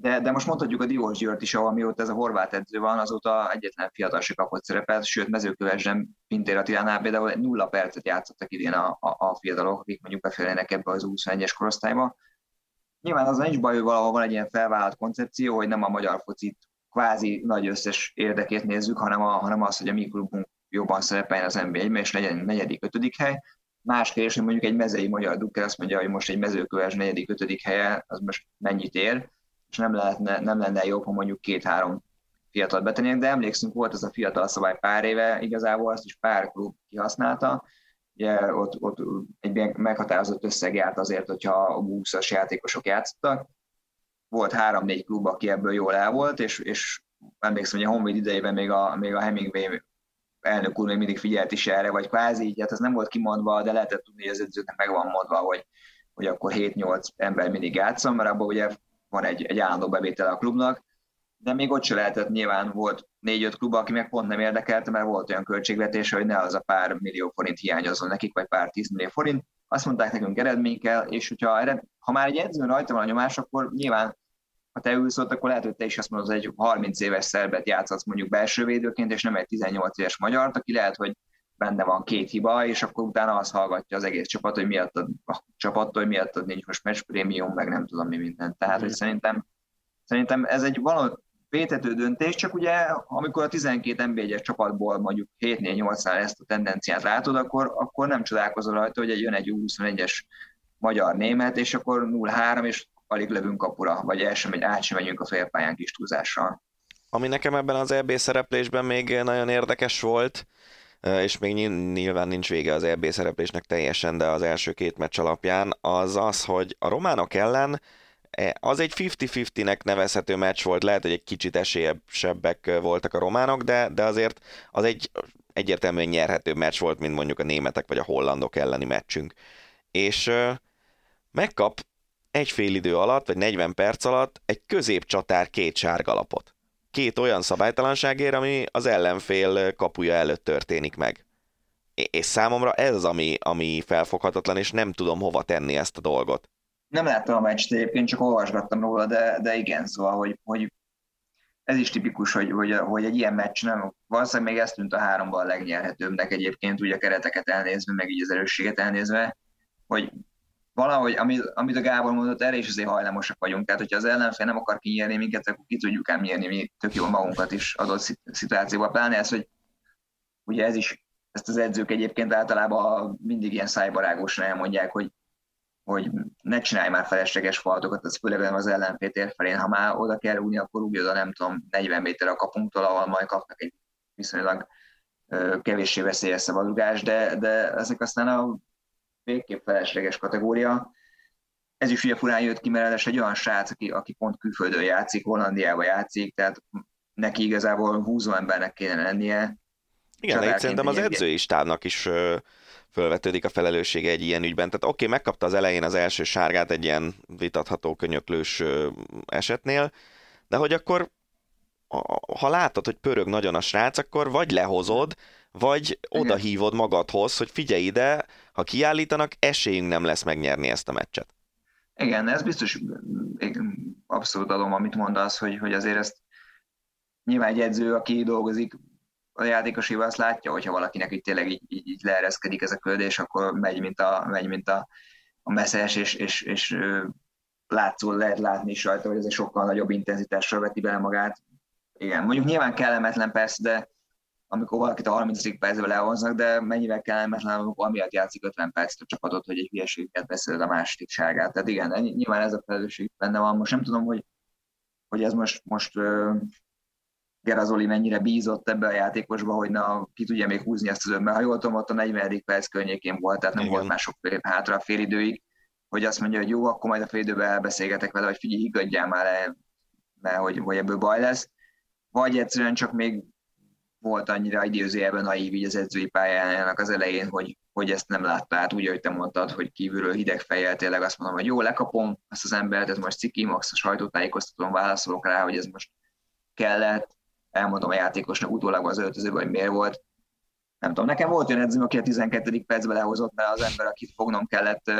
de, de most mondhatjuk a Diós Győrt is, ahol mióta ez a horvát edző van, azóta egyetlen fiatal se kapott szerepet, sőt mezőkövesden Pintér Attilánál például nulla percet játszottak idén a, a, a fiatalok, akik mondjuk beférjenek ebbe az 21-es korosztályba. Nyilván az nincs baj, hogy valahol van egy ilyen felvállalt koncepció, hogy nem a magyar focit kvázi nagy összes érdekét nézzük, hanem, a, hanem az, hogy a mi klubunk jobban szerepeljen az nba és legyen negyedik, ötödik hely. Más kérdés, hogy mondjuk egy mezei magyar dukkel azt mondja, hogy most egy mezőköves negyedik, ötödik helye, az most mennyit ér és nem, lehetne, nem lenne jobb, ha mondjuk két-három fiatal betennénk, de emlékszünk, volt ez a fiatal szabály pár éve, igazából azt is pár klub kihasználta, ugye ott, ott egy meghatározott összeg járt azért, hogyha a 20-as játékosok játszottak, volt három-négy klub, aki ebből jól el volt, és, és emlékszem, hogy a Honvéd idejében még a, még a Hemingway elnök úr még mindig figyelt is erre, vagy kvázi így, hát ez nem volt kimondva, de lehetett tudni, hogy az edzőknek meg van mondva, hogy, hogy akkor 7-8 ember mindig játszom, mert abban ugye van egy, egy állandó bevétele a klubnak, de még ott se lehetett, nyilván volt négy-öt klub, aki meg pont nem érdekelte, mert volt olyan költségvetése, hogy ne az a pár millió forint hiányozzon nekik, vagy pár tízmillió forint. Azt mondták nekünk eredmény kell, és hogyha ha már egy edző rajta van a nyomás, akkor nyilván ha te ülsz ott, akkor lehet, hogy te is azt mondod, hogy egy 30 éves szerbet játszhatsz mondjuk belső védőként, és nem egy 18 éves magyart, aki lehet, hogy benne van két hiba, és akkor utána azt hallgatja az egész csapat, hogy miatt a, csapattól, hogy miatt nincs most match prémium, meg nem tudom mi minden. Tehát, hogy szerintem, szerintem ez egy valami vétető döntés, csak ugye amikor a 12 nb 1 csapatból mondjuk 7-4-8-nál ezt a tendenciát látod, akkor, akkor nem csodálkozol rajta, hogy egy jön egy 21-es magyar-német, és akkor 0-3, és alig lövünk kapura, vagy el sem, át sem megyünk a félpályán kis túlzással. Ami nekem ebben az EB szereplésben még nagyon érdekes volt, és még nyilván nincs vége az EB szereplésnek teljesen, de az első két meccs alapján, az az, hogy a románok ellen e, az egy 50-50-nek nevezhető meccs volt, lehet, hogy egy kicsit esélyesebbek voltak a románok, de, de azért az egy egyértelműen nyerhető meccs volt, mint mondjuk a németek vagy a hollandok elleni meccsünk. És megkap egy fél idő alatt, vagy 40 perc alatt egy középcsatár két sárgalapot két olyan szabálytalanságért, ami az ellenfél kapuja előtt történik meg. És számomra ez az, ami, ami felfoghatatlan, és nem tudom hova tenni ezt a dolgot. Nem láttam a meccset egyébként, csak olvasgattam róla, de, de igen, szóval, hogy, hogy ez is tipikus, hogy, hogy, hogy egy ilyen meccs nem, valószínűleg még ezt tűnt a háromban a legnyerhetőbbnek egyébként, ugye a kereteket elnézve, meg így az erősséget elnézve, hogy valahogy, amit, amit a Gábor mondott, erre is azért hajlamosak vagyunk. Tehát, hogyha az ellenfél nem akar kinyerni minket, akkor ki tudjuk ám nyerni mi tök jól magunkat is adott szituációban. Pláne ez, hogy ugye ez is, ezt az edzők egyébként általában mindig ilyen szájbarágosan elmondják, hogy hogy ne csinálj már felesleges faltokat, az főleg az ellenfél tér felén, ha már oda kell rúgni, akkor úgy oda nem tudom, 40 méter a kapunktól, ahol majd kapnak egy viszonylag kevéssé veszélyes szabadrugást, de, de ezek aztán a végképp felesleges kategória. Ez is ugye furán jött ki, mert egy olyan srác, aki, aki pont külföldön játszik, Hollandiába játszik, tehát neki igazából húzó embernek kéne lennie. Igen, itt szerintem az edzői stábnak is fölvetődik a felelőssége egy ilyen ügyben. Tehát oké, okay, megkapta az elején az első sárgát egy ilyen vitatható könyöklős esetnél, de hogy akkor ha látod, hogy pörög nagyon a srác, akkor vagy lehozod, vagy oda hívod magadhoz, hogy figyelj ide, ha kiállítanak, esélyünk nem lesz megnyerni ezt a meccset. Igen, ez biztos abszolút adom, amit mondasz, hogy, hogy azért ezt nyilván egy edző, aki dolgozik a játékosében azt látja, hogyha valakinek itt tényleg így, így, így leereszkedik ez a küldés, akkor megy, mint a, megy, mint a, a messzes, és, és, és látszól lehet látni is rajta, hogy ez egy sokkal nagyobb intenzitással veti bele magát. Igen, mondjuk nyilván kellemetlen persze, de amikor valakit a 30. percben lehoznak, de mennyivel kellemetlen, amikor amiatt játszik 50 percet a csapatot, hogy egy hülyeséget beszél a második sárgát. Tehát igen, nyilván ez a felelősség benne van. Most nem tudom, hogy, hogy ez most, most uh, Gerazoli mennyire bízott ebbe a játékosba, hogy na, ki tudja még húzni ezt az önben. Ha jól tudom, ott a 40. perc környékén volt, tehát nem igen. volt mások hátra a fél időig, hogy azt mondja, hogy jó, akkor majd a fél időben elbeszélgetek vele, hogy figyelj, higgadjál már le, mert hogy, hogy ebből baj lesz. Vagy egyszerűen csak még volt annyira időzőjelben naív így az edzői pályájának az elején, hogy, hogy ezt nem látta át, úgy, ahogy te mondtad, hogy kívülről hideg fejjel tényleg azt mondom, hogy jó, lekapom ezt az embert, ez most ciki, max a sajtótájékoztatón válaszolok rá, hogy ez most kellett, elmondom a játékosnak utólag az öltözőben, hogy miért volt. Nem tudom, nekem volt olyan edzőm, aki a 12. percben lehozott, mert az ember, akit fognom kellett,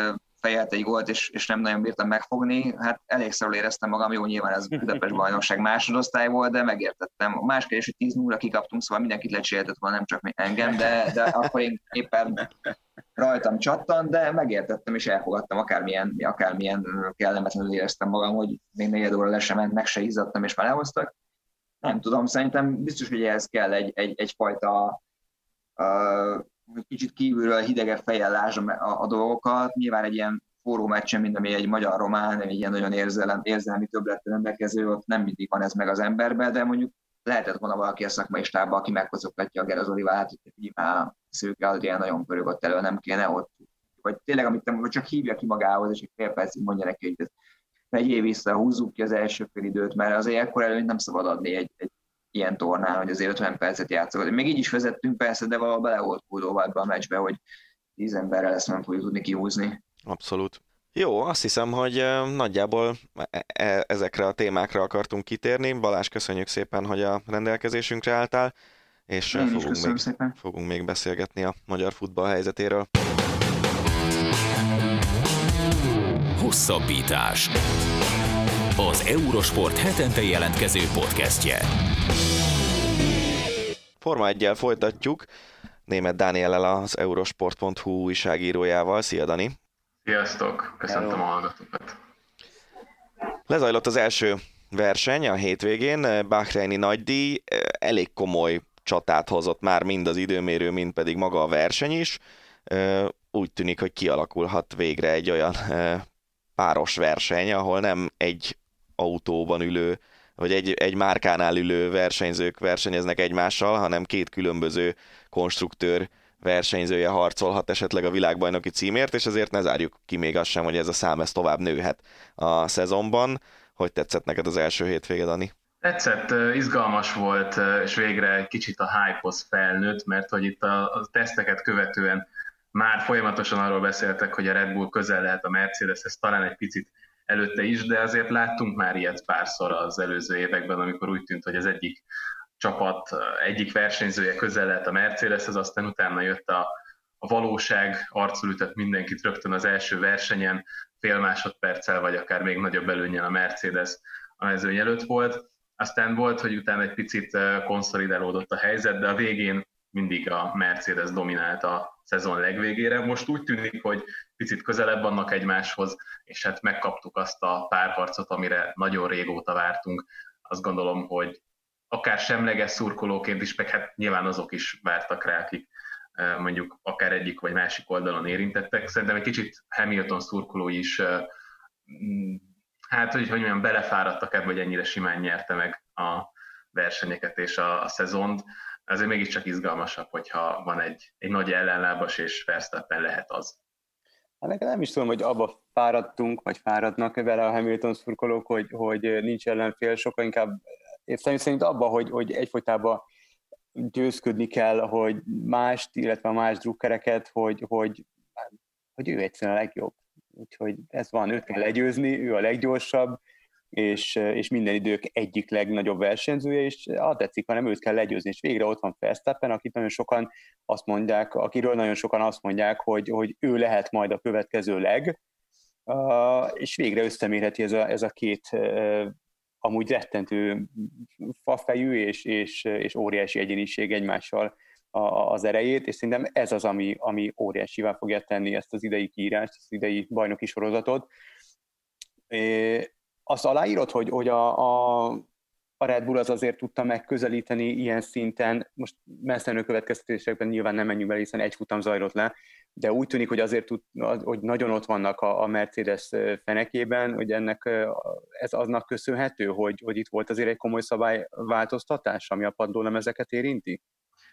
fejelt egy gólt, és, és nem nagyon bírtam megfogni. Hát elég szarul éreztem magam, jó, nyilván ez Budapest bajnokság másodosztály volt, de megértettem. A más kérdés, hogy 10 0 kikaptunk, szóval mindenkit lecséltett volna, nem csak engem, de, de akkor én éppen rajtam csattan, de megértettem és elfogadtam, akármilyen, akármilyen kellemetlenül éreztem magam, hogy még negyed óra le sem ment, meg se izzadtam, és már lehoztak. Nem tudom, szerintem biztos, hogy ehhez kell egy, egy, egyfajta uh, kicsit kívülről hidegebb fejjel lássam a, a dolgokat. Nyilván egy ilyen forró meccsen, mint ami egy magyar-román, egy ilyen nagyon érzelem, érzelmi többlettel rendelkező, ott nem mindig van ez meg az emberben, de mondjuk lehetett volna valaki a szakmai stábba, aki megkozogtatja a Gerazolivát, hogy már szőke ilyen nagyon pörög ott elő, nem kéne ott. Vagy tényleg, amit te mondod, csak hívja ki magához, és egy fél percig mondja neki, hogy ez vegyél vissza, húzzuk ki az első fél időt, mert azért ekkor előtt nem szabad adni egy, egy ilyen tornán, hogy azért 50 percet játszol. Még így is vezettünk persze, de valahol bele volt kódolva a meccsbe, hogy 10 emberrel ezt nem fogjuk tudni kihúzni. Abszolút. Jó, azt hiszem, hogy nagyjából e, e, ezekre a témákra akartunk kitérni. Balázs, köszönjük szépen, hogy a rendelkezésünkre álltál, és fogunk még, szépen. fogunk még beszélgetni a magyar futball helyzetéről. Hosszabbítás. Az Eurosport hetente jelentkező podcastje. Forma 1 folytatjuk. Német Dániellel az eurosport.hu újságírójával. Szia Dani! Sziasztok! Köszöntöm a hallgatókat! Lezajlott az első verseny a hétvégén. Bahreini nagydíj elég komoly csatát hozott már mind az időmérő, mind pedig maga a verseny is. Úgy tűnik, hogy kialakulhat végre egy olyan páros verseny, ahol nem egy autóban ülő vagy egy, egy márkánál ülő versenyzők versenyeznek egymással, hanem két különböző konstruktőr versenyzője harcolhat esetleg a világbajnoki címért, és ezért ne zárjuk ki még azt sem, hogy ez a szám ez tovább nőhet a szezonban. Hogy tetszett neked az első hétvége, Dani? Tetszett, izgalmas volt, és végre egy kicsit a hype-hoz felnőtt, mert hogy itt a, a teszteket követően már folyamatosan arról beszéltek, hogy a Red Bull közel lehet a Mercedeshez, talán egy picit előtte is, de azért láttunk már ilyet párszor az előző években, amikor úgy tűnt, hogy az egyik csapat egyik versenyzője közel lehet a Mercedeshez, aztán utána jött a, a valóság, arcul ütött mindenkit rögtön az első versenyen, fél másodperccel, vagy akár még nagyobb előnyen a Mercedes a mezőny előtt volt. Aztán volt, hogy utána egy picit konszolidálódott a helyzet, de a végén mindig a Mercedes dominált a szezon legvégére. Most úgy tűnik, hogy picit közelebb vannak egymáshoz, és hát megkaptuk azt a párharcot, amire nagyon régóta vártunk. Azt gondolom, hogy akár semleges szurkolóként is, meg hát nyilván azok is vártak rá, akik mondjuk akár egyik vagy másik oldalon érintettek. Szerintem egy kicsit Hamilton szurkolói is mm, hát, hogy, hogy mondjam, belefáradtak ebbe, hogy ennyire simán nyerte meg a versenyeket és a, a szezont azért mégiscsak izgalmasabb, hogyha van egy, egy nagy ellenlábas, és Verstappen lehet az. Hát nekem nem is tudom, hogy abba fáradtunk, vagy fáradnak vele a Hamilton szurkolók, hogy, hogy nincs ellenfél, sokkal inkább én szerint abba, hogy, hogy egyfolytában győzködni kell, hogy mást, illetve más drukkereket, hogy, hogy, hogy ő egyszerűen a legjobb. Úgyhogy ez van, őt kell legyőzni, ő a leggyorsabb, és, és minden idők egyik legnagyobb versenyzője, és a tetszik, hanem őt kell legyőzni, és végre ott van Verstappen, akit nagyon sokan azt mondják, akiről nagyon sokan azt mondják, hogy, hogy ő lehet majd a következő leg, és végre összemérheti ez a, ez a két amúgy rettentő fafejű és, és, és óriási egyéniség egymással az erejét, és szerintem ez az, ami, ami óriásivá fogja tenni ezt az idei kiírást, az idei bajnoki sorozatot. É, azt aláírod, hogy, hogy a, a, a Red Bull az azért tudta megközelíteni ilyen szinten, most messzenő következtetésekben nyilván nem menjünk bele, hiszen egy futam zajlott le, de úgy tűnik, hogy azért tud, hogy nagyon ott vannak a, a Mercedes fenekében, hogy ennek ez aznak köszönhető, hogy, hogy itt volt azért egy komoly szabályváltoztatás, ami a padlólemezeket érinti?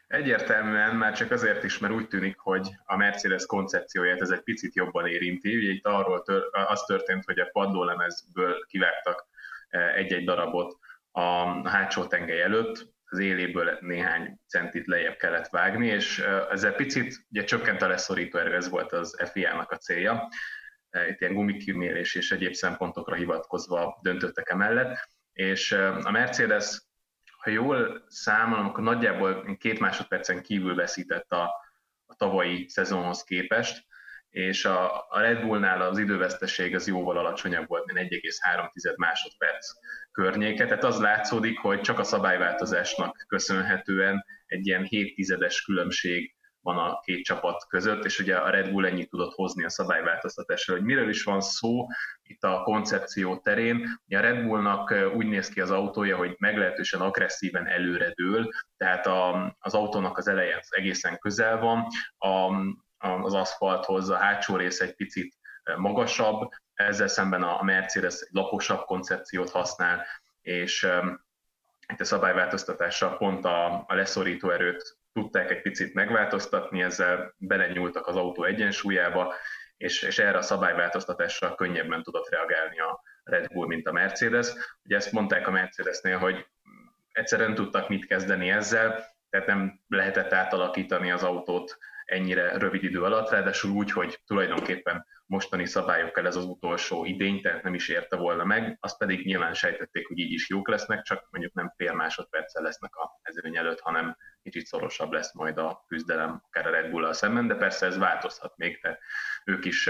Egyértelműen már csak azért is, mert úgy tűnik, hogy a Mercedes koncepcióját ez egy picit jobban érinti. Ugye itt arról tör, az történt, hogy a padlólemezből kivágtak egy-egy darabot a hátsó tengely előtt, az éléből néhány centit lejjebb kellett vágni, és ezzel picit ugye csökkent a leszorító erő, ez volt az FIA-nak a célja. Itt ilyen gumikimérés és egyéb szempontokra hivatkozva döntöttek emellett, és a Mercedes, ha jól számolom, akkor nagyjából két másodpercen kívül veszített a, a tavalyi szezonhoz képest, és a, a Red Bullnál az időveszteség az jóval alacsonyabb volt, mint 1,3 másodperc környéke. Tehát az látszódik, hogy csak a szabályváltozásnak köszönhetően egy ilyen 7 tizedes különbség van a két csapat között, és ugye a Red Bull ennyit tudott hozni a szabályváltoztatásra, hogy miről is van szó itt a koncepció terén. Ugye a Red Bullnak úgy néz ki az autója, hogy meglehetősen agresszíven előre dől, tehát a, az autónak az eleje egészen közel van, a, az aszfalthoz, a hátsó rész egy picit magasabb, ezzel szemben a Mercedes egy laposabb koncepciót használ, és itt a szabályváltoztatással pont a, a leszorító erőt tudták egy picit megváltoztatni, ezzel belenyúltak az autó egyensúlyába, és, és erre a szabályváltoztatásra könnyebben tudott reagálni a Red Bull, mint a Mercedes. Ugye ezt mondták a Mercedesnél, hogy egyszerűen tudtak mit kezdeni ezzel, tehát nem lehetett átalakítani az autót ennyire rövid idő alatt, ráadásul úgy, hogy tulajdonképpen mostani szabályokkal ez az utolsó idény, tehát nem is érte volna meg, azt pedig nyilván sejtették, hogy így is jók lesznek, csak mondjuk nem fél másodperccel lesznek a mezőny előtt, hanem kicsit szorosabb lesz majd a küzdelem akár a Red bull szemben, de persze ez változhat még, de ők is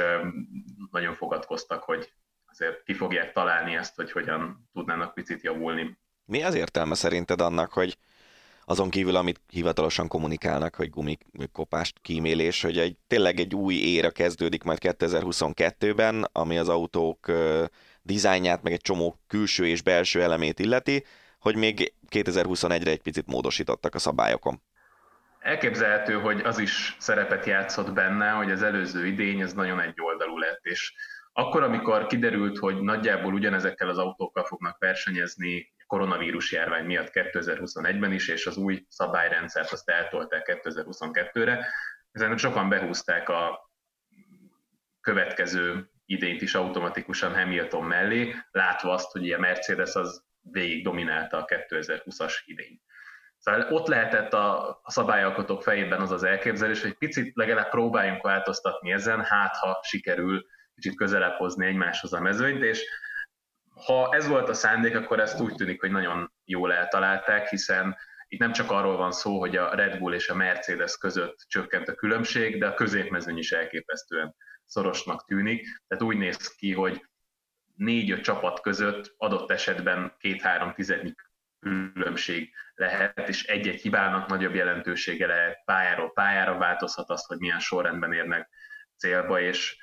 nagyon fogadkoztak, hogy azért ki fogják találni ezt, hogy hogyan tudnának picit javulni. Mi az értelme szerinted annak, hogy azon kívül, amit hivatalosan kommunikálnak, hogy gumikopást kímélés, hogy egy, tényleg egy új éra kezdődik majd 2022-ben, ami az autók dizájnját, meg egy csomó külső és belső elemét illeti, hogy még 2021-re egy picit módosítottak a szabályokon. Elképzelhető, hogy az is szerepet játszott benne, hogy az előző idény ez nagyon egyoldalú lett, és akkor, amikor kiderült, hogy nagyjából ugyanezekkel az autókkal fognak versenyezni koronavírus járvány miatt 2021-ben is, és az új szabályrendszert azt eltolták 2022-re. Ezen sokan behúzták a következő idényt is automatikusan Hamilton mellé, látva azt, hogy a Mercedes az végig dominálta a 2020-as idény. Szóval ott lehetett a, a szabályalkotók fejében az az elképzelés, hogy picit legalább próbáljunk változtatni ezen, hát ha sikerül kicsit közelebb hozni egymáshoz a mezőnyt, és ha ez volt a szándék, akkor ezt úgy tűnik, hogy nagyon jól eltalálták, hiszen itt nem csak arról van szó, hogy a Red Bull és a Mercedes között csökkent a különbség, de a középmezőny is elképesztően szorosnak tűnik. Tehát úgy néz ki, hogy négy-öt csapat között adott esetben két-három tizednyi különbség lehet, és egy-egy hibának nagyobb jelentősége lehet, pályáról pályára változhat az, hogy milyen sorrendben érnek célba, és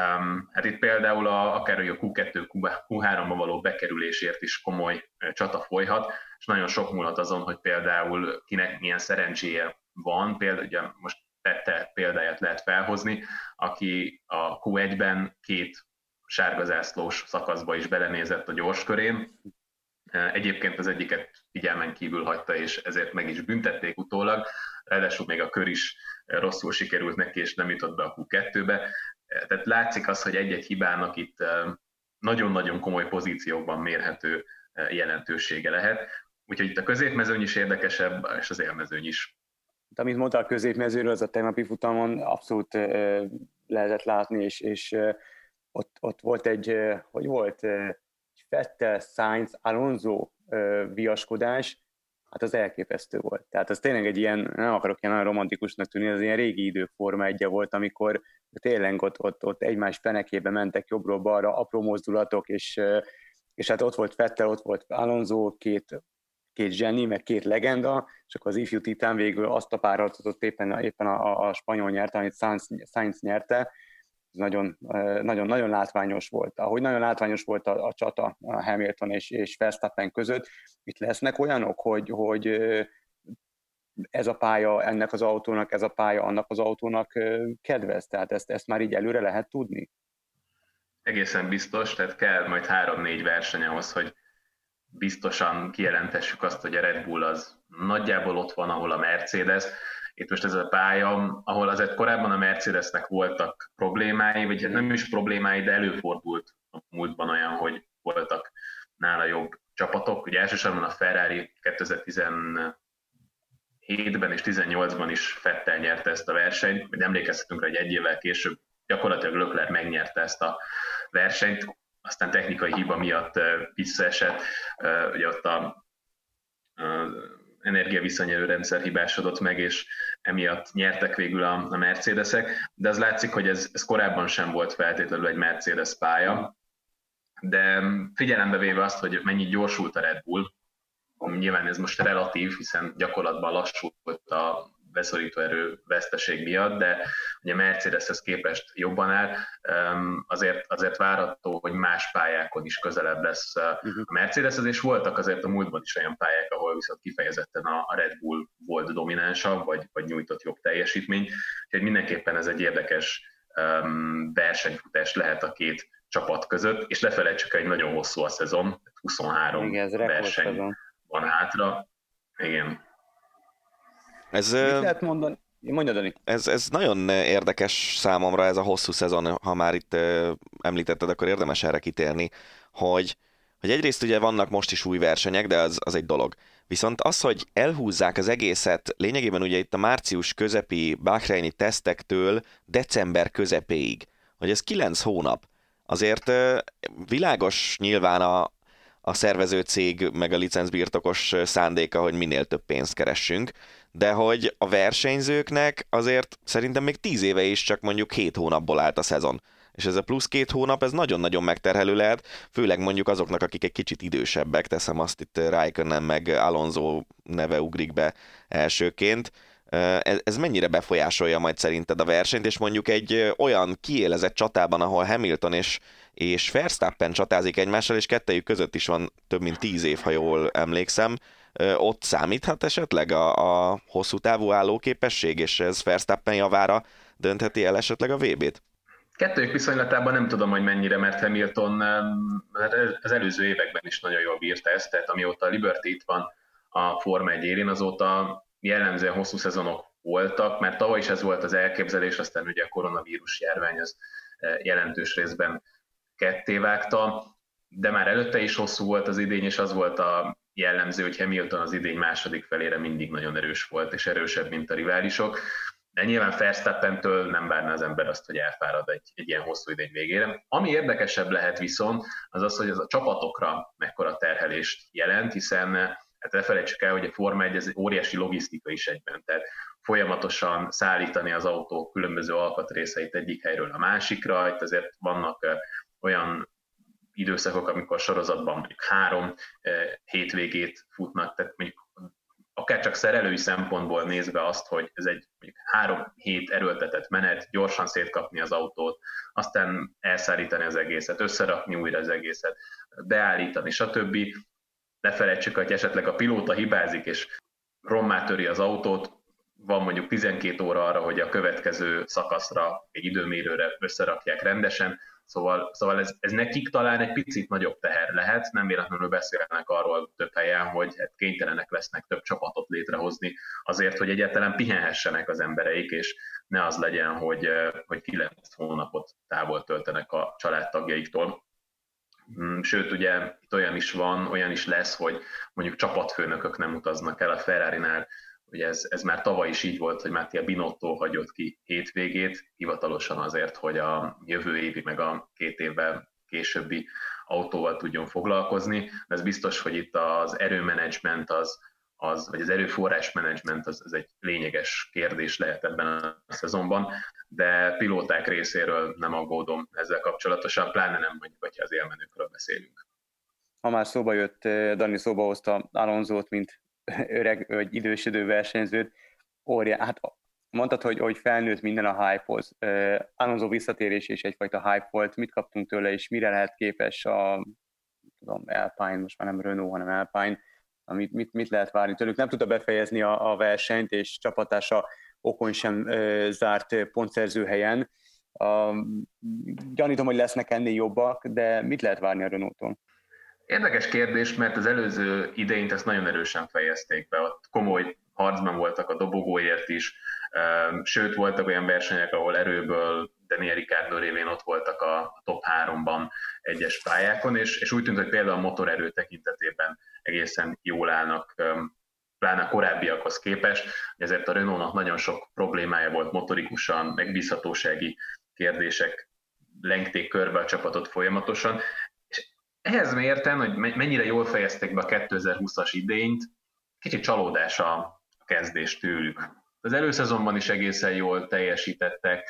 Um, hát itt például a, akár a Q2, Q3-ba való bekerülésért is komoly csata folyhat, és nagyon sok múlhat azon, hogy például kinek milyen szerencséje van, például ugye most Tette példáját lehet felhozni, aki a Q1-ben két sárgazászlós szakaszba is belenézett a gyors körén. Egyébként az egyiket figyelmen kívül hagyta, és ezért meg is büntették utólag, ráadásul még a kör is rosszul sikerült neki, és nem jutott be a Q2-be tehát látszik az, hogy egy-egy hibának itt nagyon-nagyon komoly pozíciókban mérhető jelentősége lehet. Úgyhogy itt a középmezőny is érdekesebb, és az élmezőny is. Amit mondta a középmezőről, az a tegnapi futamon abszolút lehetett látni, és, és ott, ott volt egy, hogy volt, Fettel, Sainz, Alonso viaskodás, hát az elképesztő volt. Tehát az tényleg egy ilyen, nem akarok ilyen nagyon romantikusnak tűnni, az ilyen régi idők forma egye volt, amikor tényleg ott, ott, ott egymás fenekébe mentek jobbról balra, apró mozdulatok, és és hát ott volt Fettel, ott volt Alonso, két, két zseni, meg két legenda, és akkor az ifjú titán végül azt a párharcot éppen, éppen a, a spanyol nyerte, amit Sainz, Sainz nyerte, ez nagyon, nagyon, nagyon látványos volt. Ahogy nagyon látványos volt a, a csata a Hamilton és, és Verstappen között, itt lesznek olyanok, hogy, hogy ez a pálya ennek az autónak, ez a pálya annak az autónak kedvez, tehát ezt, ezt már így előre lehet tudni? Egészen biztos, tehát kell majd három-négy verseny ahhoz, hogy biztosan kijelentessük azt, hogy a Red Bull az nagyjából ott van, ahol a Mercedes. Itt most ez a pálya, ahol azért korábban a Mercedesnek voltak problémái, vagy nem is problémái, de előfordult a múltban olyan, hogy voltak nála jobb csapatok. Ugye elsősorban a Ferrari 2017-ben és 18-ban is Fettel nyerte ezt a versenyt, hogy emlékezhetünk rá, hogy egy évvel később gyakorlatilag Lökler megnyerte ezt a versenyt, aztán technikai hiba miatt visszaesett, ugye ott a energiaviszonyelő rendszer hibásodott meg, és emiatt nyertek végül a, a Mercedesek, de az látszik, hogy ez, ez korábban sem volt feltétlenül egy Mercedes pálya, de figyelembe véve azt, hogy mennyi gyorsult a Red Bull, nyilván ez most relatív, hiszen gyakorlatban lassult a beszorító erő veszteség miatt, de ugye Mercedeshez képest jobban áll, azért, azért várható, hogy más pályákon is közelebb lesz uh-huh. a Mercedeshez, és voltak azért a múltban is olyan pályák, ahol viszont kifejezetten a Red Bull volt dominánsabb, vagy, vagy nyújtott jobb teljesítmény, úgyhogy mindenképpen ez egy érdekes versenyfutás lehet a két csapat között, és lefelejtsük, egy nagyon hosszú a szezon, 23 Igen, ez verseny szezon. van hátra. Igen. Ez, Mit lehet mondani? Mondja, Dani. Ez, ez nagyon érdekes számomra ez a hosszú szezon, ha már itt említetted, akkor érdemes erre kitérni, hogy, hogy egyrészt ugye vannak most is új versenyek, de az, az egy dolog. Viszont az, hogy elhúzzák az egészet, lényegében ugye itt a március közepi Bahreini tesztektől december közepéig, hogy ez 9 hónap, azért világos nyilván a, a szervező cég meg a licencbirtokos szándéka, hogy minél több pénzt keressünk, de hogy a versenyzőknek azért szerintem még tíz éve is csak mondjuk hét hónapból állt a szezon. És ez a plusz két hónap, ez nagyon-nagyon megterhelő lehet, főleg mondjuk azoknak, akik egy kicsit idősebbek, teszem azt itt Raikkonen meg Alonso neve ugrik be elsőként. Ez, ez mennyire befolyásolja majd szerinted a versenyt, és mondjuk egy olyan kiélezett csatában, ahol Hamilton és, és Verstappen csatázik egymással, és kettejük között is van több mint tíz év, ha jól emlékszem, ott számíthat esetleg a, a hosszú távú állóképesség, és ez Verstappen javára döntheti el esetleg a VB-t? Kettőjük viszonylatában nem tudom, hogy mennyire, mert Hamilton az előző években is nagyon jól bírta ezt, tehát amióta Liberty itt van a Forma 1 élén, azóta jellemzően hosszú szezonok voltak, mert tavaly is ez volt az elképzelés, aztán ugye a koronavírus járvány az jelentős részben kettévágta, de már előtte is hosszú volt az idény, és az volt a jellemző, hogy Hamilton az idény második felére mindig nagyon erős volt, és erősebb, mint a riválisok. De nyilván Verstappentől nem várna az ember azt, hogy elfárad egy, egy ilyen hosszú idény végére. Ami érdekesebb lehet viszont, az az, hogy ez a csapatokra mekkora terhelést jelent, hiszen hát ne felejtsük el, hogy a Forma 1 ez egy óriási logisztika is egyben, tehát folyamatosan szállítani az autó különböző alkatrészeit egyik helyről a másikra, itt azért vannak olyan időszakok, amikor sorozatban mondjuk három eh, hétvégét futnak, tehát mondjuk akár csak szerelői szempontból nézve azt, hogy ez egy mondjuk három hét erőltetett menet, gyorsan szétkapni az autót, aztán elszállítani az egészet, összerakni újra az egészet, beállítani, stb. Ne felejtsük, hogy esetleg a pilóta hibázik, és rommá töri az autót, van mondjuk 12 óra arra, hogy a következő szakaszra egy időmérőre összerakják rendesen, Szóval, szóval ez, ez nekik talán egy picit nagyobb teher lehet, nem véletlenül beszélnek arról több helyen, hogy hát kénytelenek lesznek több csapatot létrehozni azért, hogy egyáltalán pihenhessenek az embereik, és ne az legyen, hogy, hogy 9 hónapot távol töltenek a családtagjaiktól. Mm, sőt, ugye itt olyan is van, olyan is lesz, hogy mondjuk csapatfőnökök nem utaznak el a Ferrari-nál, Ugye ez, ez már tavaly is így volt, hogy Mattia Binotto hagyott ki hétvégét, hivatalosan azért, hogy a jövő évi, meg a két évvel későbbi autóval tudjon foglalkozni. De ez biztos, hogy itt az erőmenedzsment az, az, vagy az erőforrás menedzsment az, az egy lényeges kérdés lehet ebben a szezonban, de pilóták részéről nem aggódom ezzel kapcsolatosan, pláne nem mondjuk, hogyha az élmenőkről beszélünk. ha már szóba jött, Dani szóba hozta Alonzót, mint öreg, vagy idősödő versenyzőt, óriá, hát mondtad, hogy, hogy felnőtt minden a hype-hoz. Uh, Alonso visszatérés és egyfajta hype volt. Mit kaptunk tőle, és mire lehet képes a tudom, Alpine, most már nem Renault, hanem Alpine, amit, mit, mit lehet várni tőlük. Nem tudta befejezni a, a versenyt, és csapatása okon sem uh, zárt pontszerző helyen. Uh, gyanítom, hogy lesznek ennél jobbak, de mit lehet várni a Renault-tól? Érdekes kérdés, mert az előző idényt ezt nagyon erősen fejezték be, ott komoly harcban voltak a dobogóért is, sőt voltak olyan versenyek, ahol erőből Daniel Ricciardo révén ott voltak a top 3-ban egyes pályákon, és, és úgy tűnt, hogy például a motorerő tekintetében egészen jól állnak, pláne a korábbiakhoz képest, ezért a Renault-nak nagyon sok problémája volt motorikusan, megbízhatósági kérdések lengték körbe a csapatot folyamatosan, ehhez mérten, hogy mennyire jól fejezték be a 2020-as idényt, kicsit csalódás a kezdés tőlük. Az előszezonban is egészen jól teljesítettek,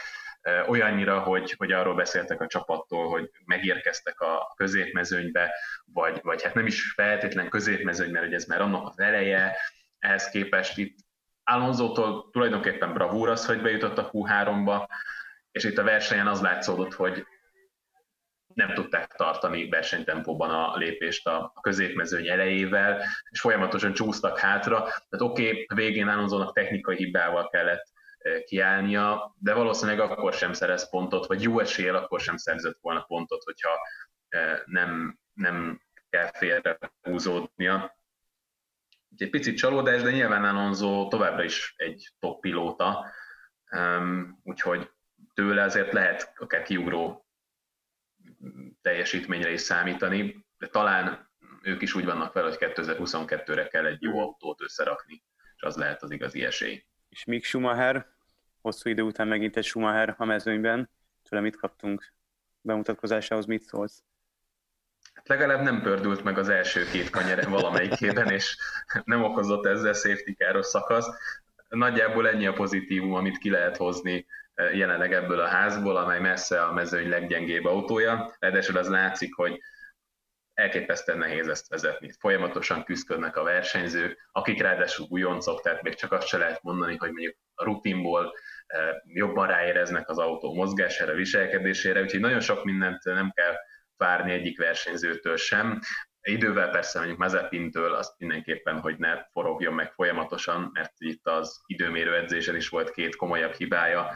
olyannyira, hogy, hogy arról beszéltek a csapattól, hogy megérkeztek a középmezőnybe, vagy, vagy hát nem is feltétlen középmezőny, mert ez már annak az eleje, ehhez képest itt Alonso-tól tulajdonképpen bravúr az, hogy bejutott a Q3-ba, és itt a versenyen az látszódott, hogy nem tudták tartani versenytempóban a lépést a középmezőny elejével, és folyamatosan csúsztak hátra. Tehát oké, okay, végén Alonsonak technikai hibával kellett e, kiállnia, de valószínűleg akkor sem szerez pontot, vagy jó eséllyel akkor sem szerzett volna pontot, hogyha e, nem, nem kell félre húzódnia. Egy picit csalódás, de nyilván Alonso továbbra is egy top pilóta, úgyhogy tőle azért lehet akár kiugró teljesítményre is számítani, de talán ők is úgy vannak fel, hogy 2022-re kell egy jó autót összerakni, és az lehet az igazi esély. És Mick Schumacher, hosszú idő után megint egy Schumacher a mezőnyben, tőle mit kaptunk bemutatkozásához, mit szólsz? Hát legalább nem pördült meg az első két kanyar valamelyikében, és nem okozott ezzel safety káros szakasz. Nagyjából ennyi a pozitívum, amit ki lehet hozni jelenleg ebből a házból, amely messze a mezőny leggyengébb autója. Ráadásul az látszik, hogy elképesztően nehéz ezt vezetni. Folyamatosan küzdködnek a versenyzők, akik ráadásul újoncok, tehát még csak azt se lehet mondani, hogy mondjuk a rutinból jobban ráéreznek az autó mozgására, viselkedésére, úgyhogy nagyon sok mindent nem kell várni egyik versenyzőtől sem. Idővel persze mondjuk Mazepintől azt mindenképpen, hogy ne forogjon meg folyamatosan, mert itt az időmérő edzésen is volt két komolyabb hibája,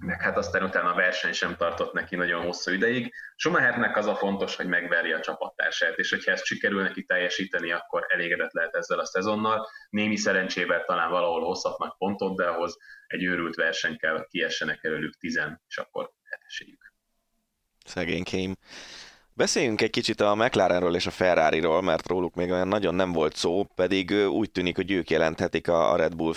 meg hát aztán utána a verseny sem tartott neki nagyon hosszú ideig. Schumachernek az a fontos, hogy megverje a csapattársát, és hogyha ezt sikerül neki teljesíteni, akkor elégedett lehet ezzel a szezonnal. Némi szerencsével talán valahol hozhatnak pontot, de ahhoz egy őrült verseny kell, kiessenek előlük tizen, és akkor lehet Szegénykeim. Beszéljünk egy kicsit a McLarenről és a Ferrari-ról, mert róluk még olyan nagyon nem volt szó, pedig úgy tűnik, hogy ők jelenthetik a Red Bull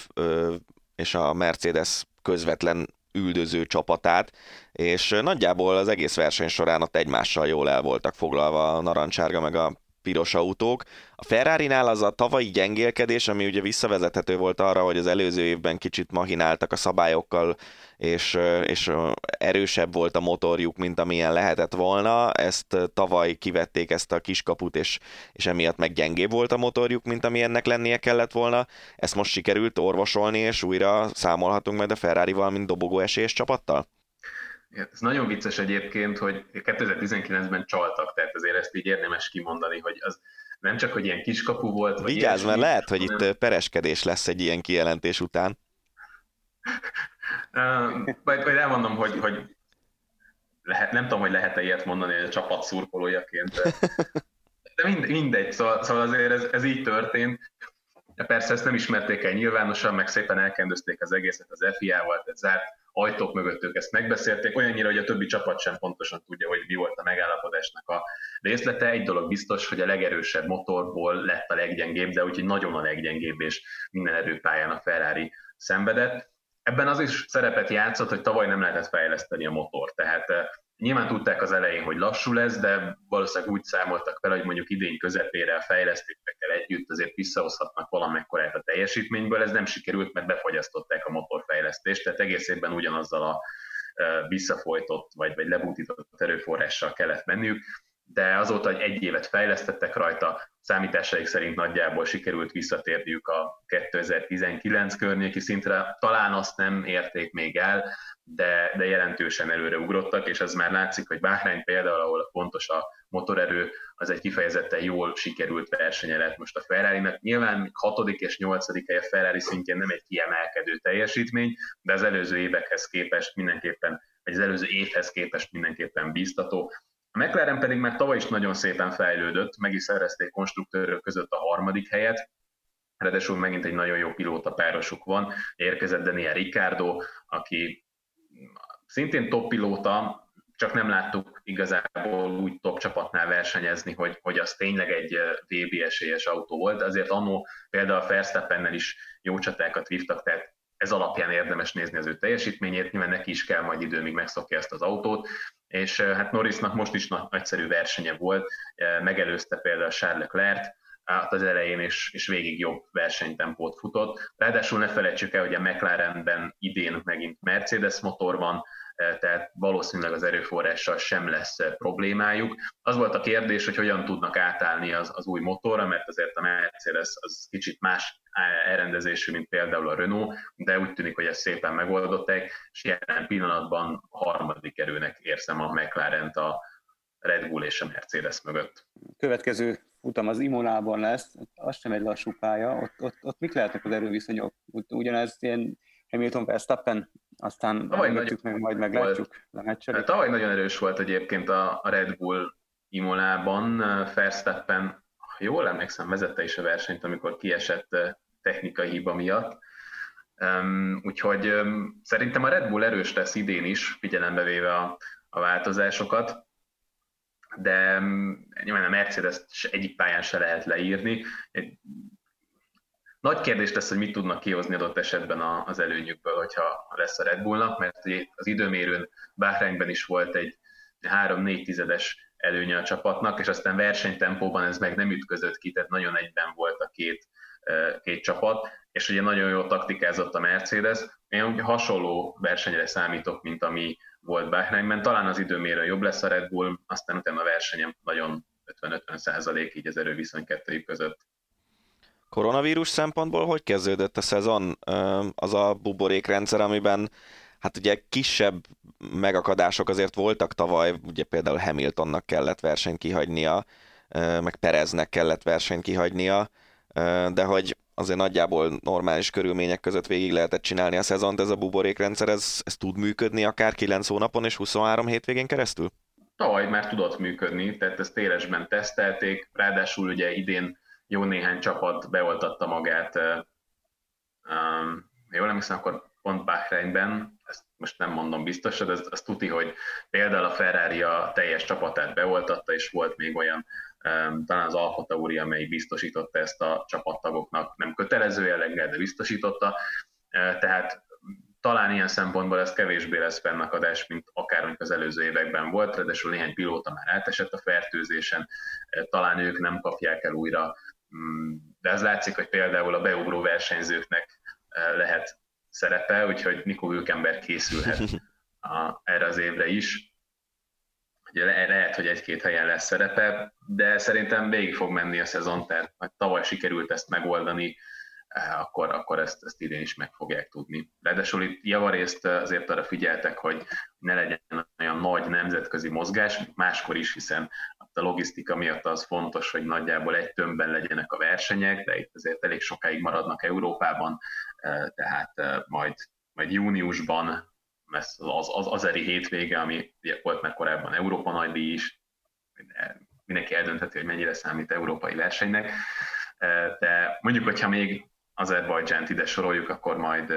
és a Mercedes közvetlen üldöző csapatát, és nagyjából az egész verseny során ott egymással jól el voltak foglalva a narancsárga meg a piros autók. A Ferrari-nál az a tavalyi gyengélkedés, ami ugye visszavezethető volt arra, hogy az előző évben kicsit mahináltak a szabályokkal, és, és erősebb volt a motorjuk, mint amilyen lehetett volna. Ezt tavaly kivették ezt a kiskaput, és, és emiatt meg gyengébb volt a motorjuk, mint amilyennek lennie kellett volna. Ezt most sikerült orvosolni, és újra számolhatunk majd a Ferrari-val, mint dobogó esélyes csapattal? Ez nagyon vicces egyébként, hogy 2019-ben csaltak, tehát azért ezt így érdemes kimondani, hogy az nem csak, hogy ilyen kiskapu volt. Vigyázz, mert lehet, hogy itt pereskedés lesz egy ilyen kijelentés után. majd, majd elmondom, hogy, hogy lehet, nem tudom, hogy lehet-e ilyet mondani a csapat szurkolójaként, de mindegy, mindegy szóval, szóval azért ez, ez így történt. Persze ezt nem ismerték el nyilvánosan, meg szépen elkendőzték az egészet az FIA-val, tehát zárt ajtók mögött ők ezt megbeszélték, olyannyira, hogy a többi csapat sem pontosan tudja, hogy mi volt a megállapodásnak a részlete. Egy dolog biztos, hogy a legerősebb motorból lett a leggyengébb, de úgyhogy nagyon a leggyengébb, és minden erőpályán a Ferrari szenvedett. Ebben az is szerepet játszott, hogy tavaly nem lehetett fejleszteni a motor. Tehát eh, nyilván tudták az elején, hogy lassú lesz, de valószínűleg úgy számoltak fel, hogy mondjuk idény közepére a fejlesztésekkel együtt azért visszahozhatnak valamekkorát a teljesítményből. Ez nem sikerült, mert befogyasztották a motorfejlesztést, tehát egész évben ugyanazzal a visszafolytott vagy, vagy lebutított erőforrással kellett menniük, de azóta egy évet fejlesztettek rajta, számításaik szerint nagyjából sikerült visszatérniük a 2019 környéki szintre, talán azt nem érték még el, de, de jelentősen előre ugrottak, és ez már látszik, hogy Bahrein például, ahol fontos a motorerő, az egy kifejezetten jól sikerült versenye lett most a ferrari -nek. Nyilván 6. és 8. hely a Ferrari szintjén nem egy kiemelkedő teljesítmény, de az előző évekhez képest mindenképpen, vagy az előző évhez képest mindenképpen biztató. McLaren pedig már tavaly is nagyon szépen fejlődött, meg is szerezték konstruktőrök között a harmadik helyet, Ráadásul megint egy nagyon jó pilóta párosuk van. Érkezett Daniel Ricardo, aki szintén top pilóta, csak nem láttuk igazából úgy top csapatnál versenyezni, hogy, hogy az tényleg egy VB esélyes autó volt. Azért annó például a Verstappennel is jó csatákat vívtak, tehát ez alapján érdemes nézni az ő teljesítményét, nyilván neki is kell majd idő, míg megszokja ezt az autót, és hát Norrisnak most is nagyszerű versenye volt, megelőzte például Charles Leclerc, az elején és, és végig jobb versenytempót futott. Ráadásul ne felejtsük el, hogy a McLarenben idén megint Mercedes motor van, tehát valószínűleg az erőforrással sem lesz problémájuk. Az volt a kérdés, hogy hogyan tudnak átállni az, az új motorra, mert azért a Mercedes az kicsit más elrendezésű, mint például a Renault, de úgy tűnik, hogy ezt szépen megoldották, és jelen pillanatban harmadik erőnek érzem a McLaren-t a Red Bull és a Mercedes mögött. Következő utam az Imolában lesz, az sem egy lassú pálya, ott, ott, ott mik lehetnek az erőviszonyok? Ugyanez ilyen Hamilton Verstappen, aztán tavaly meg, majd meglátjuk. Tavaly nagyon erős volt egyébként a Red Bull Imolában, Verstappen, jól emlékszem, vezette is a versenyt, amikor kiesett technikai hiba miatt. Um, úgyhogy um, szerintem a Red Bull erős lesz idén is, figyelembe véve a, a változásokat, de um, nyilván a Mercedes egyik pályán se lehet leírni. Egy, nagy kérdés lesz, hogy mit tudnak kihozni adott esetben az előnyükből, hogyha lesz a Red Bullnak, mert az időmérőn Bahreinben is volt egy 3-4 tizedes előnye a csapatnak, és aztán versenytempóban ez meg nem ütközött ki, tehát nagyon egyben volt a két, két csapat, és ugye nagyon jól taktikázott a Mercedes. Én ugye hasonló versenyre számítok, mint ami volt Bahreinben. Talán az időmérő jobb lesz a Red Bull, aztán utána a versenyem nagyon 50-50 százalék így az erőviszony kettőjük között. Koronavírus szempontból hogy kezdődött a szezon? Az a buborékrendszer, amiben hát ugye kisebb megakadások azért voltak tavaly, ugye például Hamiltonnak kellett versenyt kihagynia, meg Pereznek kellett versenyt kihagynia, de hogy azért nagyjából normális körülmények között végig lehetett csinálni a szezont, ez a buborékrendszer, ez, ez tud működni akár 9 hónapon és 23 hétvégén keresztül? Tavaly már tudott működni, tehát ezt téresben tesztelték, ráadásul ugye idén jó néhány csapat beoltatta magát, um, jól nem hiszem, akkor pont Bahreinben, ezt most nem mondom biztos, de az, az tuti, hogy például a Ferrari a teljes csapatát beoltatta, és volt még olyan, um, talán az Alfa Tauri, amely biztosította ezt a csapattagoknak, nem kötelező jelleggel, de biztosította, tehát talán ilyen szempontból ez kevésbé lesz fennakadás, mint akár az előző években volt, ráadásul néhány pilóta már átesett a fertőzésen, talán ők nem kapják el újra de az látszik, hogy például a beugró versenyzőknek eh, lehet szerepe, úgyhogy Nico Hülkenberg készülhet a, erre az évre is. Ugye le, lehet, hogy egy-két helyen lesz szerepe, de szerintem végig fog menni a szezon, tehát tavaly sikerült ezt megoldani, eh, akkor, akkor ezt, ezt idén is meg fogják tudni. Ráadásul itt javarészt azért arra figyeltek, hogy ne legyen olyan nagy nemzetközi mozgás, máskor is, hiszen a logisztika miatt az fontos, hogy nagyjából egy tömbben legyenek a versenyek, de itt azért elég sokáig maradnak Európában, e, tehát e, majd, majd júniusban lesz az, az azeri hétvége, ami volt már korábban Európa nagydíj is, mindenki eldöntheti, hogy mennyire számít európai versenynek, e, de mondjuk, hogyha még Azerbajdzsánt ide soroljuk, akkor majd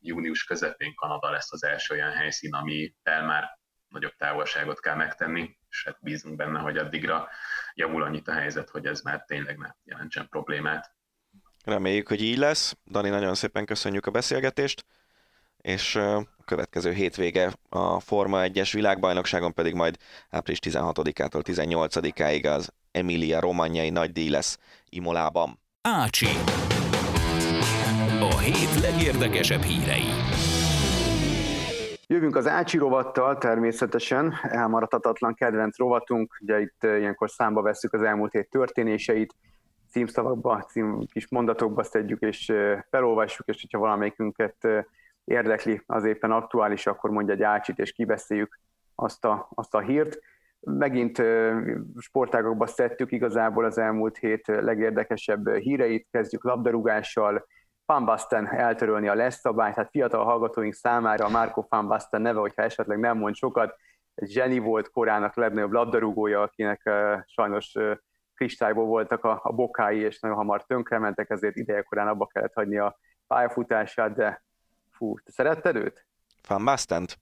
június közepén Kanada lesz az első olyan helyszín, ami már nagyobb távolságot kell megtenni, és hát bízunk benne, hogy addigra javul annyit a helyzet, hogy ez már tényleg ne jelentsen problémát. Reméljük, hogy így lesz. Dani, nagyon szépen köszönjük a beszélgetést, és a következő hétvége a Forma 1-es világbajnokságon pedig majd április 16-ától 18-áig az Emilia Romagnai nagy díj lesz Imolában. Ácsi. A hét legérdekesebb hírei. Jövünk az Ácsi rovattal természetesen, elmaradhatatlan kedvenc rovatunk, ugye itt ilyenkor számba vesszük az elmúlt hét történéseit, címszavakba, cím, kis mondatokba szedjük és felolvassuk, és hogyha valamelyikünket érdekli, az éppen aktuális, akkor mondja egy ácsit, és kibeszéljük azt a, azt a hírt. Megint sportágokba szedtük igazából az elmúlt hét legérdekesebb híreit, kezdjük labdarúgással, Van Basten eltörölni a lesz szabályt, hát fiatal hallgatóink számára a Marco Van Basten neve, hogyha esetleg nem mond sokat, egy zseni volt korának legnagyobb labdarúgója, akinek uh, sajnos uh, kristályból voltak a, a bokái, és nagyon hamar tönkrementek, ezért idejekorán abba kellett hagyni a pályafutását, de fú, te szeretted őt? Van Bastent?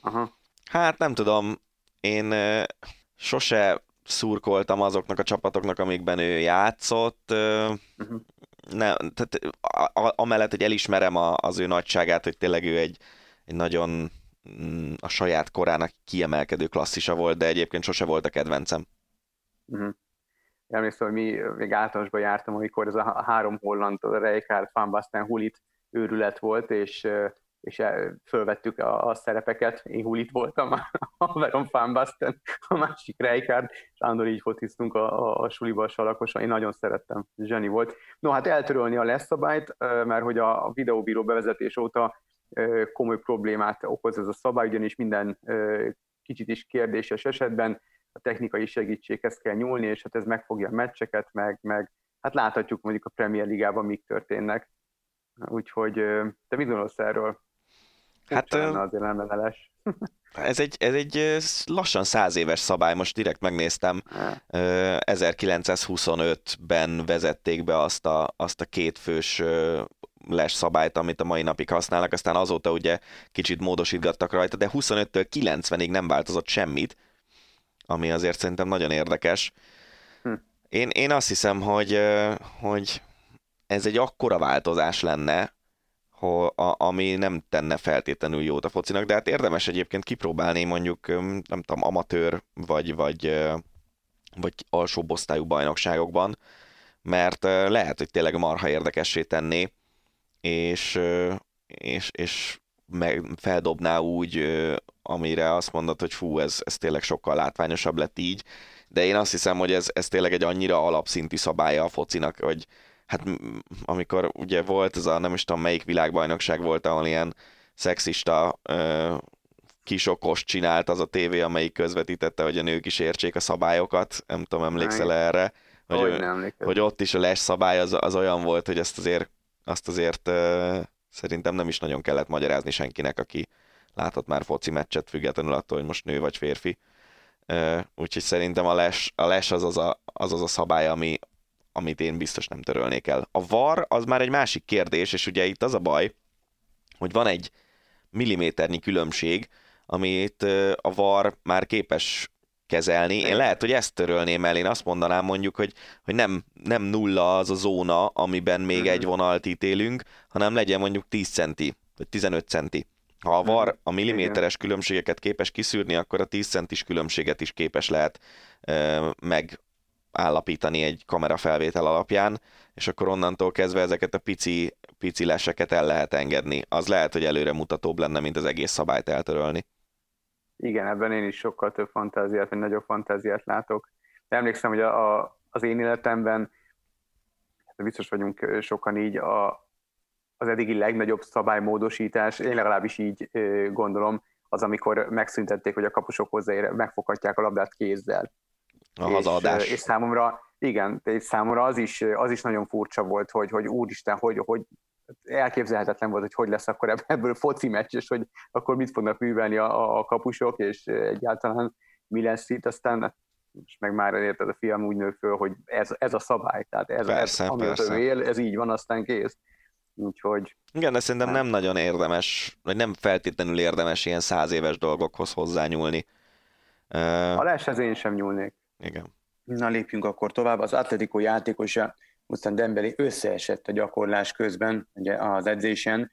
Aha. Hát nem tudom, én uh, sose szurkoltam azoknak a csapatoknak, amikben ő játszott. Uh, uh-huh. Ne, tehát a, a, amellett, hogy elismerem a, az ő nagyságát, hogy tényleg ő egy, egy nagyon mm, a saját korának kiemelkedő klasszisa volt, de egyébként sose volt a kedvencem. Uh-huh emlékszem, hogy mi még általánosban jártam, amikor ez a három holland, Rijkaard, Van Basten, Hulit őrület volt, és, és fölvettük a, a szerepeket. Én Hulit voltam, a Veron Van Basten, a másik Rijkaard, és Andor így fotiztunk a, a, a suliba a salakosan. Én nagyon szerettem, zseni volt. No, hát eltörölni a leszabályt, mert hogy a videóbíró bevezetés óta komoly problémát okoz ez a szabály, ugyanis minden kicsit is kérdéses esetben a technikai segítséghez kell nyúlni, és hát ez megfogja a meccseket, meg, meg hát láthatjuk mondjuk a Premier Ligában mik történnek. Úgyhogy te mit gondolsz erről? Hát azért nem ez egy, ez egy lassan száz éves szabály, most direkt megnéztem. 1925-ben vezették be azt a, azt a kétfős les szabályt, amit a mai napig használnak, aztán azóta ugye kicsit módosítgattak rajta, de 25-től 90-ig nem változott semmit, ami azért szerintem nagyon érdekes. Hm. Én, én azt hiszem, hogy, hogy ez egy akkora változás lenne, ami nem tenne feltétlenül jót a focinak, de hát érdemes egyébként kipróbálni mondjuk, nem tudom, amatőr vagy, vagy, vagy alsóbb osztályú bajnokságokban, mert lehet, hogy tényleg marha érdekessé tenni, és, és, és meg feldobná úgy amire azt mondod, hogy fú, ez, ez tényleg sokkal látványosabb lett így, de én azt hiszem, hogy ez, ez tényleg egy annyira alapszintű szabálya a focinak, hogy hát amikor ugye volt ez a nem is tudom melyik világbajnokság volt, ahol ilyen szexista ö, kisokos csinált az a tévé, amelyik közvetítette, hogy a nők is értsék a szabályokat, nem tudom, emlékszel erre? Hogy, hogy, hogy ott is a les szabály az, az olyan volt, hogy ezt azért, azt azért ö, szerintem nem is nagyon kellett magyarázni senkinek, aki, láthat már foci meccset, függetlenül attól, hogy most nő vagy férfi. Úgyhogy szerintem a les, a les az, az, a, az az a szabály, ami, amit én biztos nem törölnék el. A var az már egy másik kérdés, és ugye itt az a baj, hogy van egy milliméternyi különbség, amit a var már képes kezelni. Én lehet, hogy ezt törölném el, én azt mondanám mondjuk, hogy, hogy nem, nem nulla az a zóna, amiben még mm-hmm. egy vonalt ítélünk, hanem legyen mondjuk 10 centi, vagy 15 centi. Ha a VAR a milliméteres különbségeket képes kiszűrni, akkor a 10 centis különbséget is képes lehet e, megállapítani egy kamerafelvétel alapján, és akkor onnantól kezdve ezeket a pici, pici leseket el lehet engedni. Az lehet, hogy előre mutatóbb lenne, mint az egész szabályt eltörölni. Igen, ebben én is sokkal több fantáziát, vagy nagyobb fantáziát látok. De emlékszem, hogy a, a, az én életemben, hát biztos vagyunk sokan így, a, az eddigi legnagyobb szabálymódosítás, én legalábbis így gondolom, az, amikor megszüntették, hogy a kapusok hozzáér, megfoghatják a labdát kézzel. A hazaadás. És, és számomra, igen, és számomra az is, az is nagyon furcsa volt, hogy, hogy úristen, hogy, hogy elképzelhetetlen volt, hogy hogy lesz akkor ebből foci meccs, és hogy akkor mit fognak művelni a, a kapusok, és egyáltalán mi lesz itt, aztán és meg már érted, a fiam úgy nő föl, hogy ez, ez a szabály, tehát ez, persze, ez persze. él, ez így van, aztán kész. Úgyhogy... Igen, de szerintem nem. nem nagyon érdemes, vagy nem feltétlenül érdemes ilyen száz éves dolgokhoz hozzányúlni. A leshez én sem nyúlnék. Igen. Na lépjünk akkor tovább. Az Atletico játékosa Mustang Dembélé összeesett a gyakorlás közben, ugye az edzésen.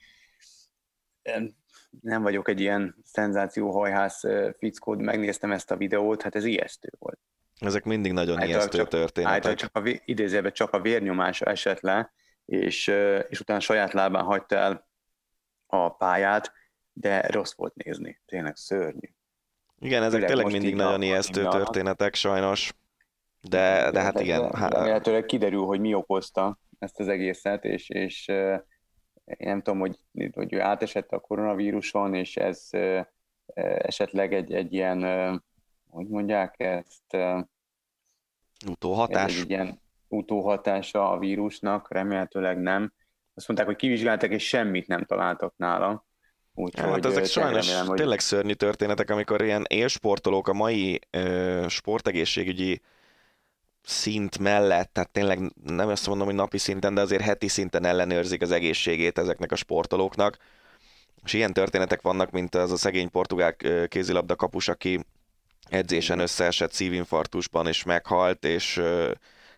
Nem vagyok egy ilyen szenzációhajhász fickód, megnéztem ezt a videót, hát ez ijesztő volt. Ezek mindig nagyon által ijesztő csak, történetek. Által csak a, idézőben csak a vérnyomása esett le, és, és utána saját lábán hagyta el a pályát, de rossz volt nézni, tényleg szörnyű. Igen, ezek tényleg mindig nagyon ijesztő történetek, sajnos. De, de hát igen. Remélhetőleg kiderül, hogy mi okozta ezt az egészet, és, és én nem tudom, hogy, hogy ő átesett a koronavíruson, és ez esetleg egy, egy ilyen, hogy mondják ezt? Utóhatás? Egy, egy ilyen utóhatása a vírusnak, remélhetőleg nem. Azt mondták, hogy kivizsgáltak, és semmit nem találtak nála. Úgy, hát ezek sajnos remélem, hogy... tényleg szörnyű történetek, amikor ilyen élsportolók a mai ö, sportegészségügyi szint mellett, tehát tényleg nem azt mondom, hogy napi szinten, de azért heti szinten ellenőrzik az egészségét ezeknek a sportolóknak. És ilyen történetek vannak, mint az a szegény portugál kézilabda kapus, aki edzésen összeesett szívinfarktusban és meghalt, és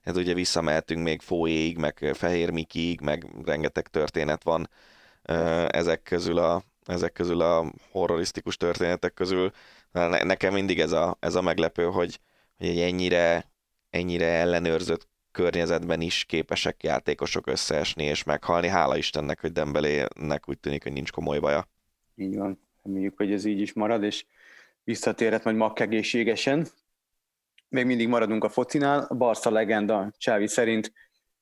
ez ugye visszamehetünk még Fóéig, meg Fehér Mikiig, meg rengeteg történet van ezek közül a, ezek közül a horrorisztikus történetek közül. Nekem mindig ez a, ez a meglepő, hogy, hogy egy ennyire ennyire ellenőrzött környezetben is képesek játékosok összeesni és meghalni. Hála Istennek, hogy Dembelének úgy tűnik, hogy nincs komoly baja. Így van. Reméljük, hogy ez így is marad, és visszatérhet majd Mack egészségesen. Még mindig maradunk a focinál. A Barca legenda Csávi szerint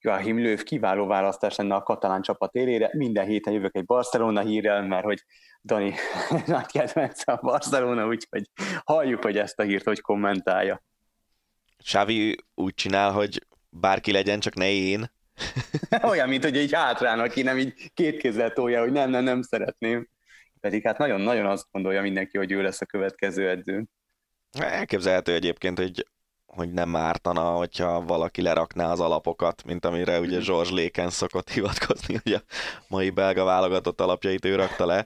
Joachim Löw kiváló választás lenne a katalán csapat élére. Minden héten jövök egy Barcelona hírrel, mert hogy Dani nagy kedvenc a Barcelona, úgyhogy halljuk, hogy ezt a hírt hogy kommentálja. Xavi úgy csinál, hogy bárki legyen, csak ne én. Olyan, mint hogy egy hátrán, aki nem így két kézzel tolja, hogy nem, nem, nem szeretném. Pedig hát nagyon-nagyon azt gondolja mindenki, hogy ő lesz a következő edző. Elképzelhető egyébként, hogy, hogy nem ártana, hogyha valaki lerakná az alapokat, mint amire ugye George Léken szokott hivatkozni, hogy a mai belga válogatott alapjait ő rakta le.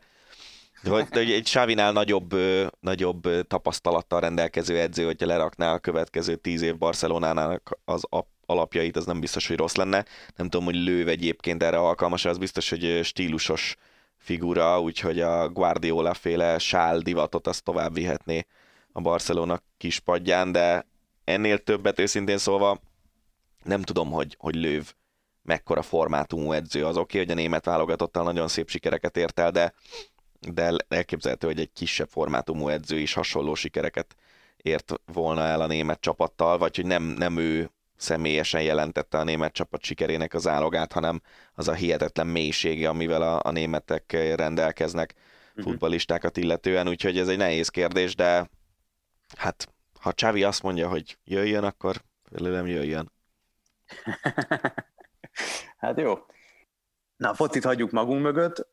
De hogy, egy Sávinál nagyobb, nagyobb tapasztalattal rendelkező edző, hogyha lerakná a következő tíz év Barcelonának az alapjait, az nem biztos, hogy rossz lenne. Nem tudom, hogy lőv egyébként erre alkalmas, az biztos, hogy stílusos figura, úgyhogy a Guardiola féle sál divatot azt tovább vihetné a Barcelona kispadján, de ennél többet őszintén szólva nem tudom, hogy, hogy lőv mekkora formátumú edző. Az oké, okay, hogy a német válogatottal nagyon szép sikereket ért el, de de elképzelhető, hogy egy kisebb formátumú edző is hasonló sikereket ért volna el a német csapattal, vagy hogy nem, nem ő személyesen jelentette a német csapat sikerének az állogát, hanem az a hihetetlen mélysége, amivel a, a németek rendelkeznek uh-huh. futballistákat illetően, úgyhogy ez egy nehéz kérdés, de hát ha Csávi azt mondja, hogy jöjjön, akkor felőlem jöjjön. hát jó. Na, a focit hagyjuk magunk mögött,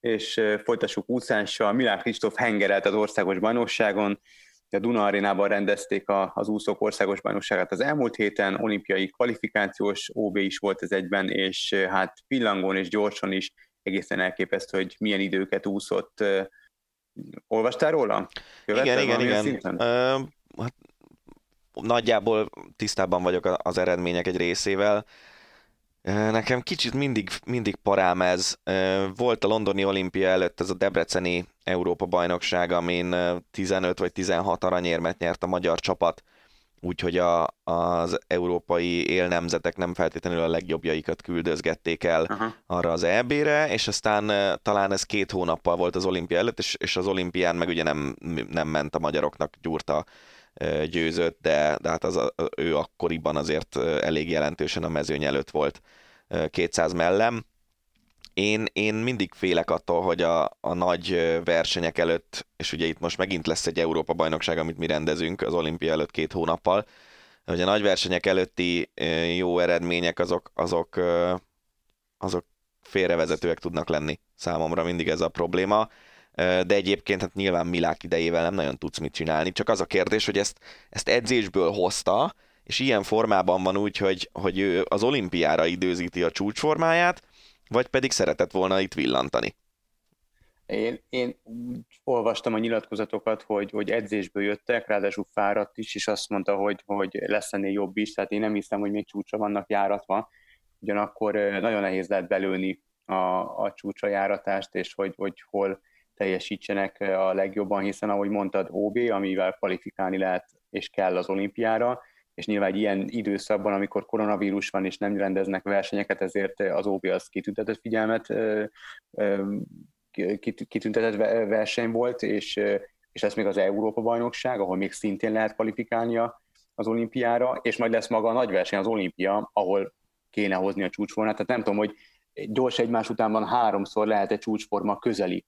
és folytassuk úszással. Milán Kristóf hengerelt az országos bajnokságon, a Duna arénában rendezték az úszók országos bajnokságát az elmúlt héten, olimpiai kvalifikációs OB is volt ez egyben, és hát pillangón és gyorsan is egészen elképesztő, hogy milyen időket úszott. Olvastál róla? Követtel igen, igen, igen. Hát, nagyjából tisztában vagyok az eredmények egy részével. Nekem kicsit mindig, mindig parám ez. Volt a londoni olimpia előtt ez a Debreceni Európa bajnokság, amin 15 vagy 16 aranyérmet nyert a magyar csapat, úgyhogy a, az európai élnemzetek nem feltétlenül a legjobbjaikat küldözgették el uh-huh. arra az EB-re, és aztán talán ez két hónappal volt az olimpia előtt, és, és az olimpián meg ugye nem, nem ment a magyaroknak, gyúrta győzött, de, de hát az ő akkoriban azért elég jelentősen a mezőny előtt volt 200 mellem. Én, én mindig félek attól, hogy a, a nagy versenyek előtt, és ugye itt most megint lesz egy Európa-bajnokság, amit mi rendezünk az olimpia előtt két hónappal, hogy a nagy versenyek előtti jó eredmények azok, azok, azok félrevezetőek tudnak lenni. Számomra mindig ez a probléma de egyébként hát nyilván Milák idejével nem nagyon tudsz mit csinálni, csak az a kérdés, hogy ezt, ezt edzésből hozta, és ilyen formában van úgy, hogy, hogy ő az olimpiára időzíti a csúcsformáját, vagy pedig szeretett volna itt villantani. Én, én úgy olvastam a nyilatkozatokat, hogy, hogy edzésből jöttek, ráadásul fáradt is, és azt mondta, hogy, hogy lesz ennél jobb is, tehát én nem hiszem, hogy még csúcsra vannak járatva, ugyanakkor nagyon nehéz lehet belőni a, a csúcsra járatást, és hogy, hogy hol teljesítsenek a legjobban, hiszen ahogy mondtad, OB, amivel kvalifikálni lehet és kell az olimpiára, és nyilván egy ilyen időszakban, amikor koronavírus van és nem rendeznek versenyeket, ezért az OB az kitüntetett figyelmet kitüntetett verseny volt, és, és lesz még az Európa-bajnokság, ahol még szintén lehet kvalifikálnia az olimpiára, és majd lesz maga a nagy verseny, az olimpia, ahol kéne hozni a csúcsformát. Tehát nem tudom, hogy gyors egymás után van háromszor lehet egy csúcsforma közeli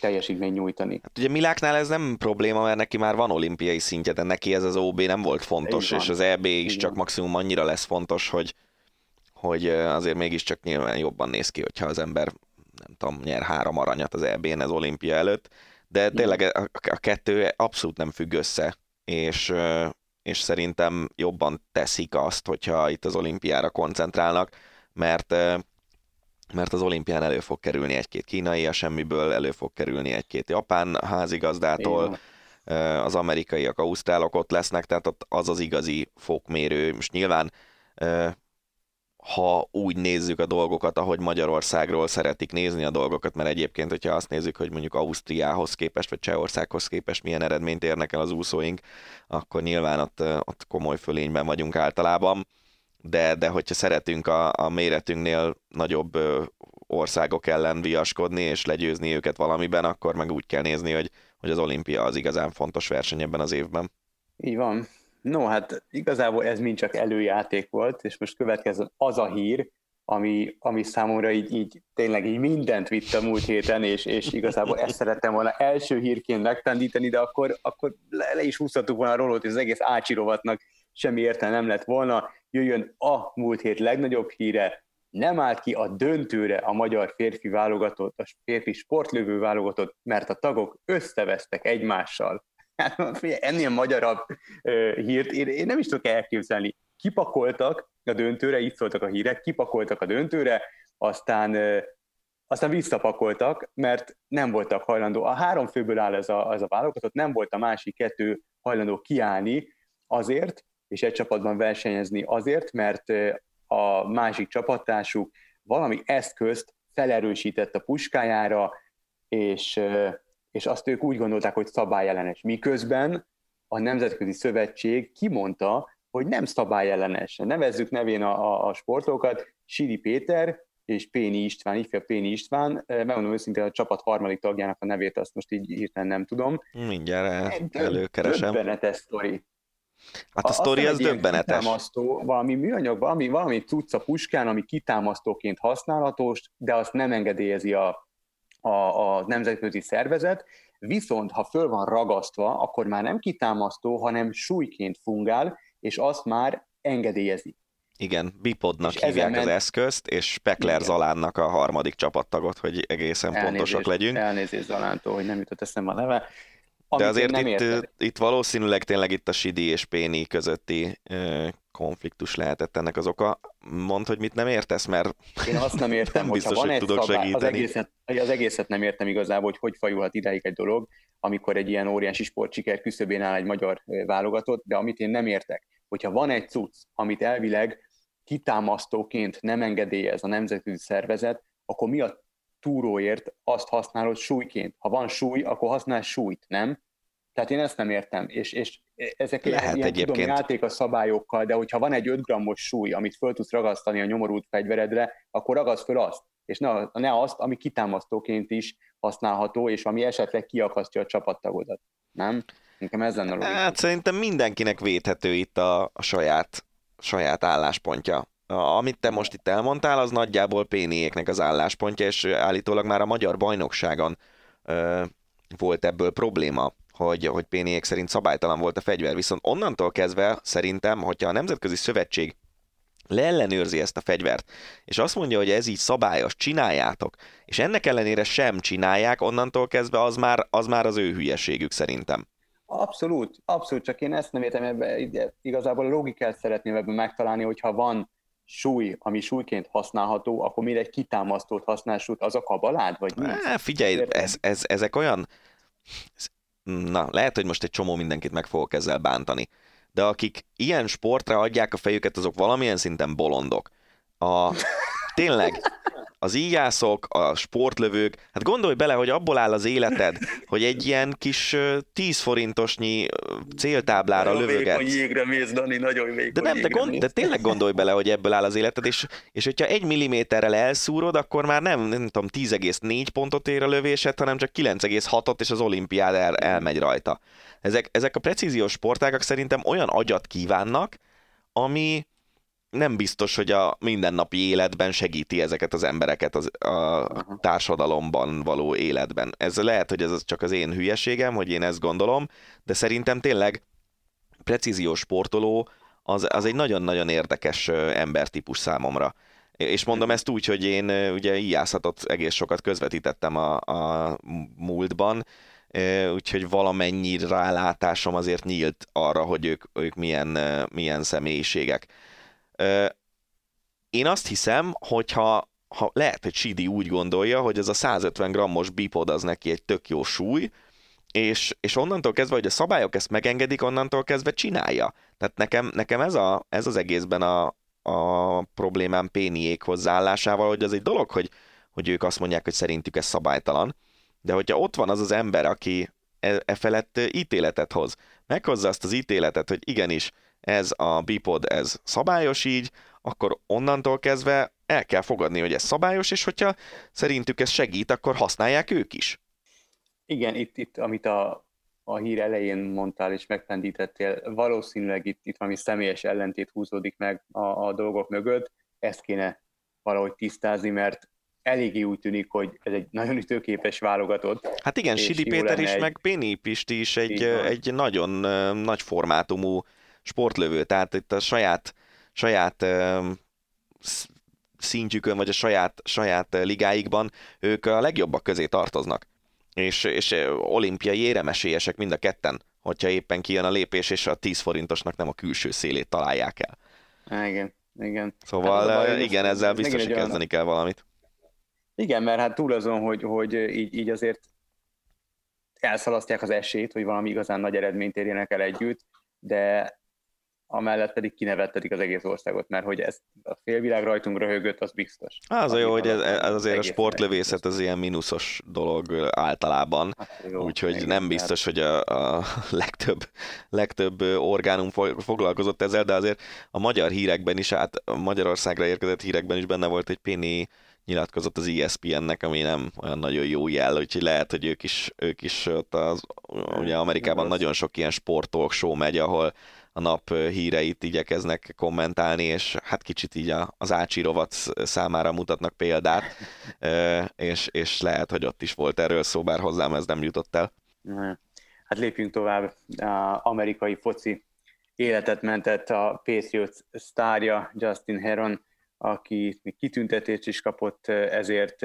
teljesítmény nyújtani. Hát ugye Miláknál ez nem probléma, mert neki már van olimpiai szintje, de neki ez az OB nem volt fontos, és az EB is Igen. csak maximum annyira lesz fontos, hogy, hogy azért mégiscsak nyilván jobban néz ki, hogyha az ember nem tudom, nyer három aranyat az EB-n az olimpia előtt, de tényleg a, a kettő abszolút nem függ össze, és, és szerintem jobban teszik azt, hogyha itt az olimpiára koncentrálnak, mert mert az olimpián elő fog kerülni egy-két kínai, a semmiből elő fog kerülni egy-két japán házigazdától, az amerikaiak, ausztrálok ott lesznek, tehát ott az az igazi fokmérő. Most nyilván ha úgy nézzük a dolgokat, ahogy Magyarországról szeretik nézni a dolgokat, mert egyébként, hogyha azt nézzük, hogy mondjuk Ausztriához képest, vagy Csehországhoz képest milyen eredményt érnek el az úszóink, akkor nyilván ott, ott komoly fölényben vagyunk általában de, de hogyha szeretünk a, a méretünknél nagyobb országok ellen viaskodni és legyőzni őket valamiben, akkor meg úgy kell nézni, hogy, hogy az olimpia az igazán fontos verseny ebben az évben. Így van. No, hát igazából ez mind csak előjáték volt, és most következzen az a hír, ami, ami számomra így, így tényleg így mindent vitt a múlt héten, és, és igazából ezt szerettem volna első hírként megtendíteni, de akkor, akkor le, le is húzhattuk volna a rolót, és az egész ácsirovatnak semmi értelme nem lett volna. Jöjjön a múlt hét legnagyobb híre, nem állt ki a döntőre a magyar férfi válogatott, a férfi sportlövő válogatott, mert a tagok összevesztek egymással. Hát, ennél magyarabb uh, hírt én, én nem is tudok elképzelni. Kipakoltak a döntőre, így szóltak a hírek, kipakoltak a döntőre, aztán uh, aztán visszapakoltak, mert nem voltak hajlandó. A három főből áll ez a, ez a válogatott, nem volt a másik kettő hajlandó kiállni azért, és egy csapatban versenyezni azért, mert a másik csapattársuk valami eszközt felerősített a puskájára, és, és azt ők úgy gondolták, hogy szabályellenes. Miközben a Nemzetközi Szövetség kimondta, hogy nem szabályellenes. Nevezzük nevén a, a, a sportolókat, Sidi Péter és Péni István, ifja Péni István, megmondom őszintén a csapat harmadik tagjának a nevét, azt most így hirtelen nem tudom. Mindjárt előkeresem. Döbbenetes sztori. Hát a, a sztori az döbbenetes. Kitámasztó, valami műanyag, valami, valami cucc a puskán, ami kitámasztóként használhatós, de azt nem engedélyezi a, a, a nemzetközi szervezet, viszont ha föl van ragasztva, akkor már nem kitámasztó, hanem súlyként fungál, és azt már engedélyezi. Igen, Bipodnak és hívják ment... az eszközt, és Spekler Zalánnak a harmadik csapattagot, hogy egészen elnézést, pontosak legyünk. Elnézést Zalántól, hogy nem jutott eszembe a neve. De azért itt, itt valószínűleg tényleg itt a Sidi és Péni közötti konfliktus lehetett ennek az oka. Mondd, hogy mit nem értesz, mert Én azt nem értem, nem biztos, van hogy tudok szabály, segíteni. Az egészet, az egészet nem értem igazából, hogy hogy fajulhat ideig egy dolog, amikor egy ilyen óriási sportsiker küszöbén áll egy magyar válogatott, de amit én nem értek, hogyha van egy cucc, amit elvileg kitámasztóként nem engedélyez a nemzetközi szervezet, akkor mi a túróért azt használod súlyként. Ha van súly, akkor használ súlyt, nem? Tehát én ezt nem értem, és, és ezek Lehet ilyen egyébként. tudom, játék a szabályokkal, de hogyha van egy 5 grammos súly, amit föl tudsz ragasztani a nyomorult fegyveredre, akkor ragaszd föl azt, és ne, ne azt, ami kitámasztóként is használható, és ami esetleg kiakasztja a csapattagodat. Nem? Nekem ez lenne a Hát szerintem mindenkinek védhető itt a, a saját, saját álláspontja. Amit te most itt elmondtál, az nagyjából Péniéknek az álláspontja, és állítólag már a magyar bajnokságon ö, volt ebből probléma, hogy, hogy Péniék szerint szabálytalan volt a fegyver. Viszont onnantól kezdve szerintem, hogyha a Nemzetközi Szövetség leellenőrzi ezt a fegyvert, és azt mondja, hogy ez így szabályos, csináljátok, és ennek ellenére sem csinálják, onnantól kezdve az már az, már az ő hülyeségük szerintem. Abszolút, abszolút, csak én ezt nem értem, ebbe, igazából a logikát szeretném ebben megtalálni, hogyha van súly, ami súlyként használható, akkor miért egy kitámasztót használsz, az a kabalád, vagy mi? Há, figyelj, ez, ez, ezek olyan... Na, lehet, hogy most egy csomó mindenkit meg fogok ezzel bántani, de akik ilyen sportra adják a fejüket, azok valamilyen szinten bolondok. A, tényleg, az íjászok, a sportlövők, hát gondolj bele, hogy abból áll az életed, hogy egy ilyen kis 10 forintosnyi céltáblára nagyon lövögetsz. Nagyon jégre mész, Dani, nagyon vékony de nem, de, gond, de tényleg gondolj bele, hogy ebből áll az életed, és, és hogyha egy milliméterrel elszúrod, akkor már nem, nem tudom, 10,4 pontot ér a lövésed, hanem csak 9,6-ot, és az olimpiád el, elmegy rajta. Ezek, ezek a precíziós sportágak szerintem olyan agyat kívánnak, ami, nem biztos, hogy a mindennapi életben segíti ezeket az embereket az, a társadalomban való életben. Ez lehet, hogy ez csak az én hülyeségem, hogy én ezt gondolom, de szerintem tényleg precíziós sportoló az, az egy nagyon-nagyon érdekes embertípus számomra. És mondom ezt úgy, hogy én ugye íjászatot egész sokat közvetítettem a, a múltban, úgyhogy valamennyi rálátásom azért nyílt arra, hogy ők, ők milyen, milyen személyiségek. Én azt hiszem, hogyha ha lehet, hogy Sidi úgy gondolja, hogy ez a 150 grammos bipod az neki egy tök jó súly, és, és onnantól kezdve, hogy a szabályok ezt megengedik, onnantól kezdve csinálja. Tehát nekem, nekem ez, a, ez az egészben a, a problémám Péniék hozzáállásával, hogy az egy dolog, hogy, hogy ők azt mondják, hogy szerintük ez szabálytalan, de hogyha ott van az az ember, aki e, e felett ítéletet hoz, meghozza azt az ítéletet, hogy igenis, ez a bipod, ez szabályos így, akkor onnantól kezdve el kell fogadni, hogy ez szabályos, és hogyha szerintük ez segít, akkor használják ők is. Igen, itt, itt amit a, a hír elején mondtál és megpendítettél, valószínűleg itt, itt valami személyes ellentét húzódik meg a, a dolgok mögött, ezt kéne valahogy tisztázni, mert eléggé úgy tűnik, hogy ez egy nagyon ütőképes válogatott. Hát igen, Sidi Péter is, egy... meg Péni Pisti is egy, egy nagyon nagy formátumú sportlövő, tehát itt a saját, saját szintjükön, vagy a saját, saját ligáikban ők a legjobbak közé tartoznak. És, és olimpiai éremesélyesek mind a ketten, hogyha éppen kijön a lépés, és a 10 forintosnak nem a külső szélét találják el. Igen, igen. Szóval hát, baj, igen, ezzel biztos, hogy kezdeni olyan... kell valamit. Igen, mert hát túl azon, hogy, hogy így, így azért elszalasztják az esélyt, hogy valami igazán nagy eredményt érjenek el együtt, de amellett pedig kinevettetik az egész országot, mert hogy ez a félvilág rajtunk röhögött, az biztos. Az a jó, hogy ez, ez azért a sportlövészet az ilyen mínuszos dolog általában, hát úgyhogy nem biztos, hogy a, a legtöbb, legtöbb orgánum foglalkozott ezzel, de azért a magyar hírekben is, hát Magyarországra érkezett hírekben is benne volt egy Péni nyilatkozott az ESPN-nek, ami nem olyan nagyon jó jel, úgyhogy lehet, hogy ők is, ők is ott az, ugye Amerikában nagyon sok ilyen sportolk show megy, ahol a nap híreit igyekeznek kommentálni, és hát kicsit így az Ácsi rovat számára mutatnak példát, és, és lehet, hogy ott is volt erről szó, bár hozzám ez nem jutott el. Hát lépjünk tovább. Amerikai foci életet mentett a Patriots sztárja Justin Heron, aki kitüntetést is kapott ezért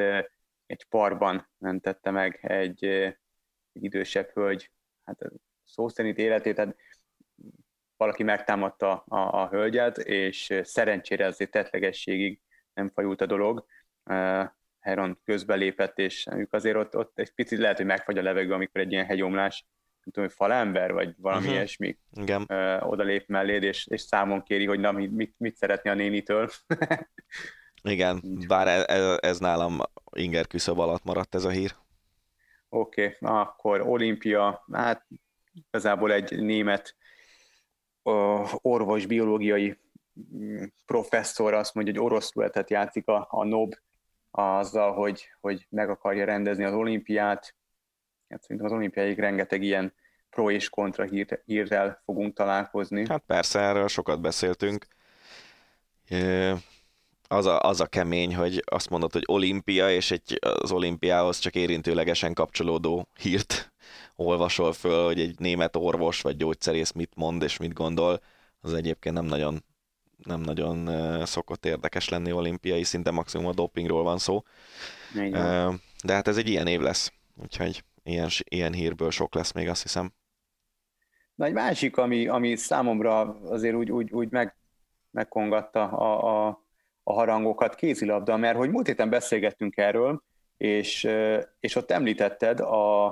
egy parban mentette meg egy, egy idősebb hölgy, hát szó szerint életét, tehát valaki megtámadta a, a hölgyet, és szerencsére azért tetlegességig nem fajult a dolog. Heron közbelépett, és ők azért ott, ott egy picit lehet, hogy megfagy a levegő, amikor egy ilyen hegyomlás, nem tudom, hogy falember, vagy valami uh-huh. ilyesmi Igen. oda lép melléd, és, és számon kéri, hogy na, mit, mit szeretné a nénitől. Igen, bár ez, e, ez nálam inger küszöb alatt maradt ez a hír. Oké, okay, akkor olimpia, hát igazából egy német orvos, biológiai mm, professzor azt mondja, hogy orosz ruletet játszik a, a NOB azzal, hogy, hogy meg akarja rendezni az olimpiát. Hát szerintem az olimpiáig rengeteg ilyen pro és kontra hír, hírrel fogunk találkozni. Hát persze, erről sokat beszéltünk. Az a, az a kemény, hogy azt mondod, hogy olimpia, és egy, az olimpiához csak érintőlegesen kapcsolódó hírt olvasol föl, hogy egy német orvos vagy gyógyszerész mit mond és mit gondol, az egyébként nem nagyon, nem nagyon szokott érdekes lenni olimpiai szinten, maximum a dopingról van szó. Igen. De hát ez egy ilyen év lesz, úgyhogy ilyen, ilyen hírből sok lesz még, azt hiszem. Na egy másik, ami, ami számomra azért úgy, úgy, úgy meg, megkongatta a, a, a harangokat, kézilabda, mert hogy múlt héten beszélgettünk erről, és, és ott említetted a,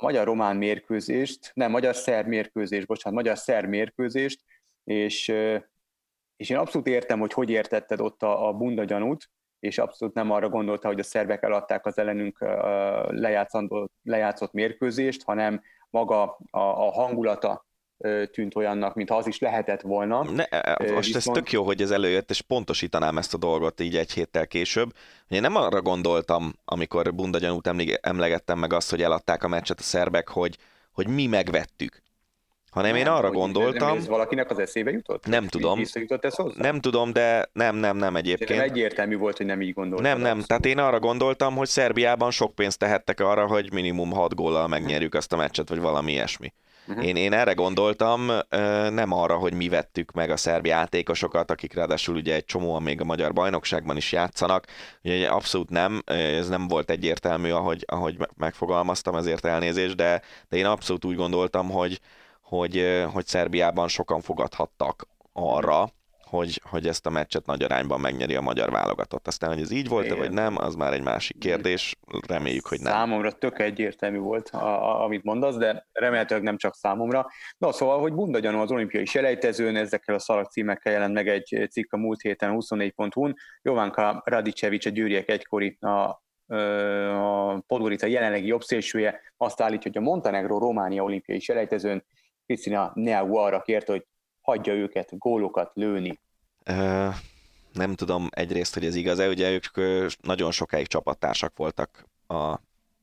magyar-román mérkőzést, nem, magyar-szerb mérkőzést, bocsánat, magyar-szerb mérkőzést, és, és én abszolút értem, hogy hogy értetted ott a, a bunda gyanút, és abszolút nem arra gondolta, hogy a szerbek eladták az ellenünk lejátszott mérkőzést, hanem maga a, a hangulata tűnt olyannak, mint az is lehetett volna. Ne, most Viszont... ez tök jó, hogy ez előjött, és pontosítanám ezt a dolgot így egy héttel később. Én nem arra gondoltam, amikor Bunda gyanút emlegettem meg azt, hogy eladták a meccset a szerbek, hogy, hogy mi megvettük hanem nem, én arra gondoltam... Nem, ez valakinek az eszébe jutott? Nem tudom. Visszajutott ez hozzá? Nem tudom, de nem, nem, nem egyébként. Szerintem egyértelmű volt, hogy nem így gondoltam. Nem, nem, tehát én arra gondoltam, hogy Szerbiában sok pénzt tehettek arra, hogy minimum 6 góllal megnyerjük azt a meccset, vagy valami ilyesmi. Uh-huh. Én, én erre gondoltam, nem arra, hogy mi vettük meg a szerb játékosokat, akik ráadásul ugye egy csomóan még a magyar bajnokságban is játszanak. Ugye abszolút nem, ez nem volt egyértelmű, ahogy, ahogy megfogalmaztam, ezért elnézést, de, de én abszolút úgy gondoltam, hogy, hogy, hogy Szerbiában sokan fogadhattak arra, hogy, hogy ezt a meccset nagy arányban megnyeri a magyar válogatott. Aztán, hogy ez így volt vagy nem, az már egy másik kérdés, reméljük, hogy nem. Számomra tök egyértelmű volt, a, a, amit mondasz, de remélhetőleg nem csak számomra. Na szóval, hogy Bunda gyanú az olimpiai selejtezőn, ezekkel a szalag címekkel jelent meg egy cikk a múlt héten 24.hu-n. Jovanka Radicevic, a győriek egykori a a Podgorica jelenlegi jobbszélsője azt állítja, hogy a Montenegro Románia olimpiai selejtezőn Krisztina Neagu arra kért, hogy hagyja őket gólokat lőni. Uh, nem tudom egyrészt, hogy ez igaz-e, ugye ők nagyon sokáig csapattársak voltak a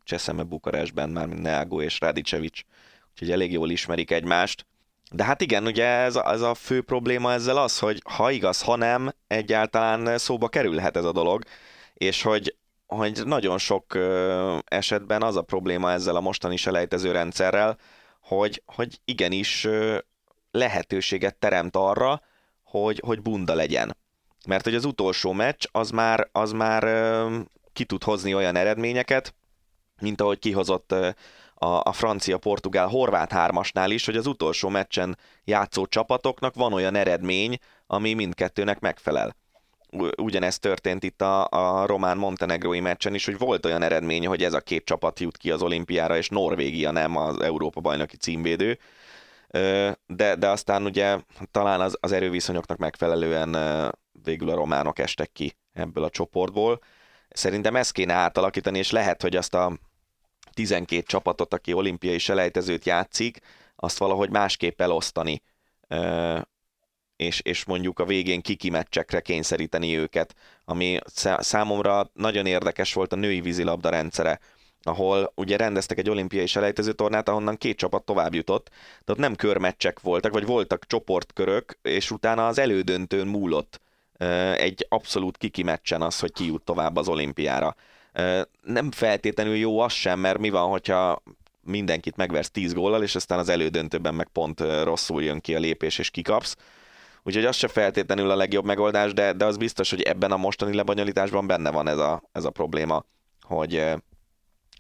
Cseszeme Bukarestben, már mint Neagu és Radicevic, úgyhogy elég jól ismerik egymást. De hát igen, ugye ez a, ez a fő probléma ezzel az, hogy ha igaz, ha nem, egyáltalán szóba kerülhet ez a dolog, és hogy, hogy nagyon sok esetben az a probléma ezzel a mostani selejtező rendszerrel, hogy, hogy igenis lehetőséget teremt arra, hogy, hogy bunda legyen. Mert hogy az utolsó meccs az már, az már ki tud hozni olyan eredményeket, mint ahogy kihozott a, a francia-portugál-horvát hármasnál is, hogy az utolsó meccsen játszó csapatoknak van olyan eredmény, ami mindkettőnek megfelel. Ugyanezt történt itt a, a román-montenegrói meccsen is, hogy volt olyan eredmény, hogy ez a két csapat jut ki az olimpiára, és Norvégia nem az Európa-bajnoki címvédő, de, de aztán ugye talán az, az erőviszonyoknak megfelelően végül a románok estek ki ebből a csoportból. Szerintem ezt kéne átalakítani, és lehet, hogy azt a 12 csapatot, aki olimpiai selejtezőt játszik, azt valahogy másképp elosztani, és, és mondjuk a végén kiki meccsekre kényszeríteni őket, ami számomra nagyon érdekes volt a női vízilabda rendszere, ahol ugye rendeztek egy olimpiai selejtező tornát, ahonnan két csapat tovább jutott, ott nem körmeccsek voltak, vagy voltak csoportkörök, és utána az elődöntőn múlott egy abszolút kiki meccsen az, hogy ki jut tovább az olimpiára. Nem feltétlenül jó az sem, mert mi van, hogyha mindenkit megversz 10 góllal, és aztán az elődöntőben meg pont rosszul jön ki a lépés, és kikapsz. Úgyhogy az se feltétlenül a legjobb megoldás, de, de az biztos, hogy ebben a mostani lebonyolításban benne van ez a, ez a probléma, hogy,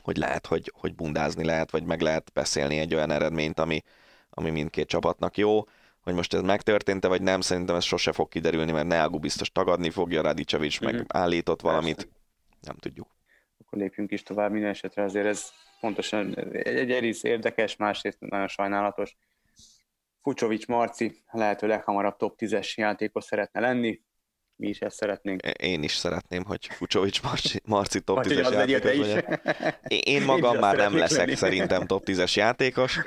hogy lehet, hogy, hogy bundázni lehet, vagy meg lehet beszélni egy olyan eredményt, ami, ami mindkét csapatnak jó. Hogy most ez megtörtént-e, vagy nem, szerintem ez sose fog kiderülni, mert Neagu biztos tagadni fogja, Radicevic mm-hmm. meg állított valamit. Persze. Nem tudjuk. Akkor lépjünk is tovább, minden esetre azért ez pontosan egy egész érdekes, másrészt nagyon sajnálatos. Fucsovics Marci lehető leghamarabb top 10-es játékos szeretne lenni, mi is ezt szeretnénk. Én is szeretném, hogy Fucsovics Marci, Marci top 10-es játékos is. Én magam Én már nem leszek lenni. szerintem top 10-es játékos.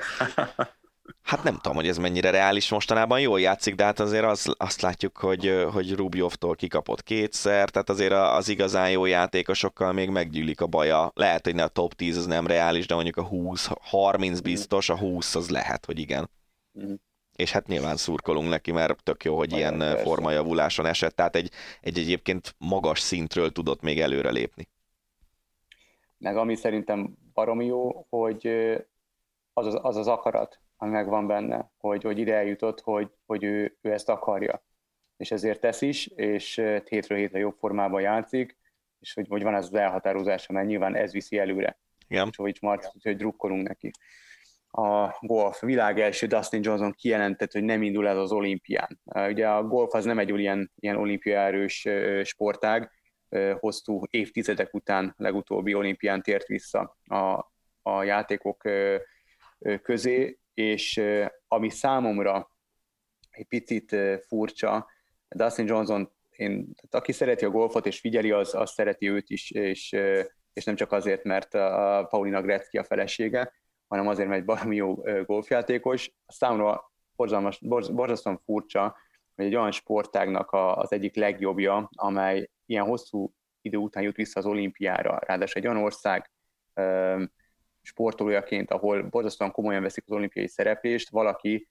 Hát nem tudom, hogy ez mennyire reális mostanában, jól játszik, de hát azért az, azt látjuk, hogy, hogy Rubjovtól kikapott kétszer, tehát azért az igazán jó játékosokkal még meggyűlik a baja. Lehet, hogy ne a top 10 az nem reális, de mondjuk a 20-30 biztos, a 20 az lehet, hogy igen. És hát nyilván szurkolunk neki, mert tök jó, hogy Olyan, ilyen persze. formajavuláson esett, tehát egy, egy egyébként magas szintről tudott még előre lépni. Meg ami szerintem baromi jó, hogy az az, az, az akarat, ami megvan benne, hogy, hogy ide eljutott, hogy, hogy ő, ő ezt akarja. És ezért tesz is, és hétről hétre jobb formában játszik, és hogy, hogy van ez az elhatározása, mert nyilván ez viszi előre. Igen. És hogy hogy drukkolunk neki a golf világ első Dustin Johnson kijelentett, hogy nem indul el az olimpián. Ugye a golf az nem egy olyan ilyen olimpiárős sportág, hosszú évtizedek után legutóbbi olimpián tért vissza a, a játékok közé, és ami számomra egy picit furcsa, Dustin Johnson én, aki szereti a golfot és figyeli, az, az szereti őt is, és, és nem csak azért, mert a Paulina Gretzky a felesége, hanem azért, mert egy baromi jó golfjátékos. Számomra borzalmas, borzasztóan furcsa, hogy egy olyan sportágnak az egyik legjobbja, amely ilyen hosszú idő után jut vissza az olimpiára, ráadásul egy olyan ország sportolójaként, ahol borzasztóan komolyan veszik az olimpiai szereplést, valaki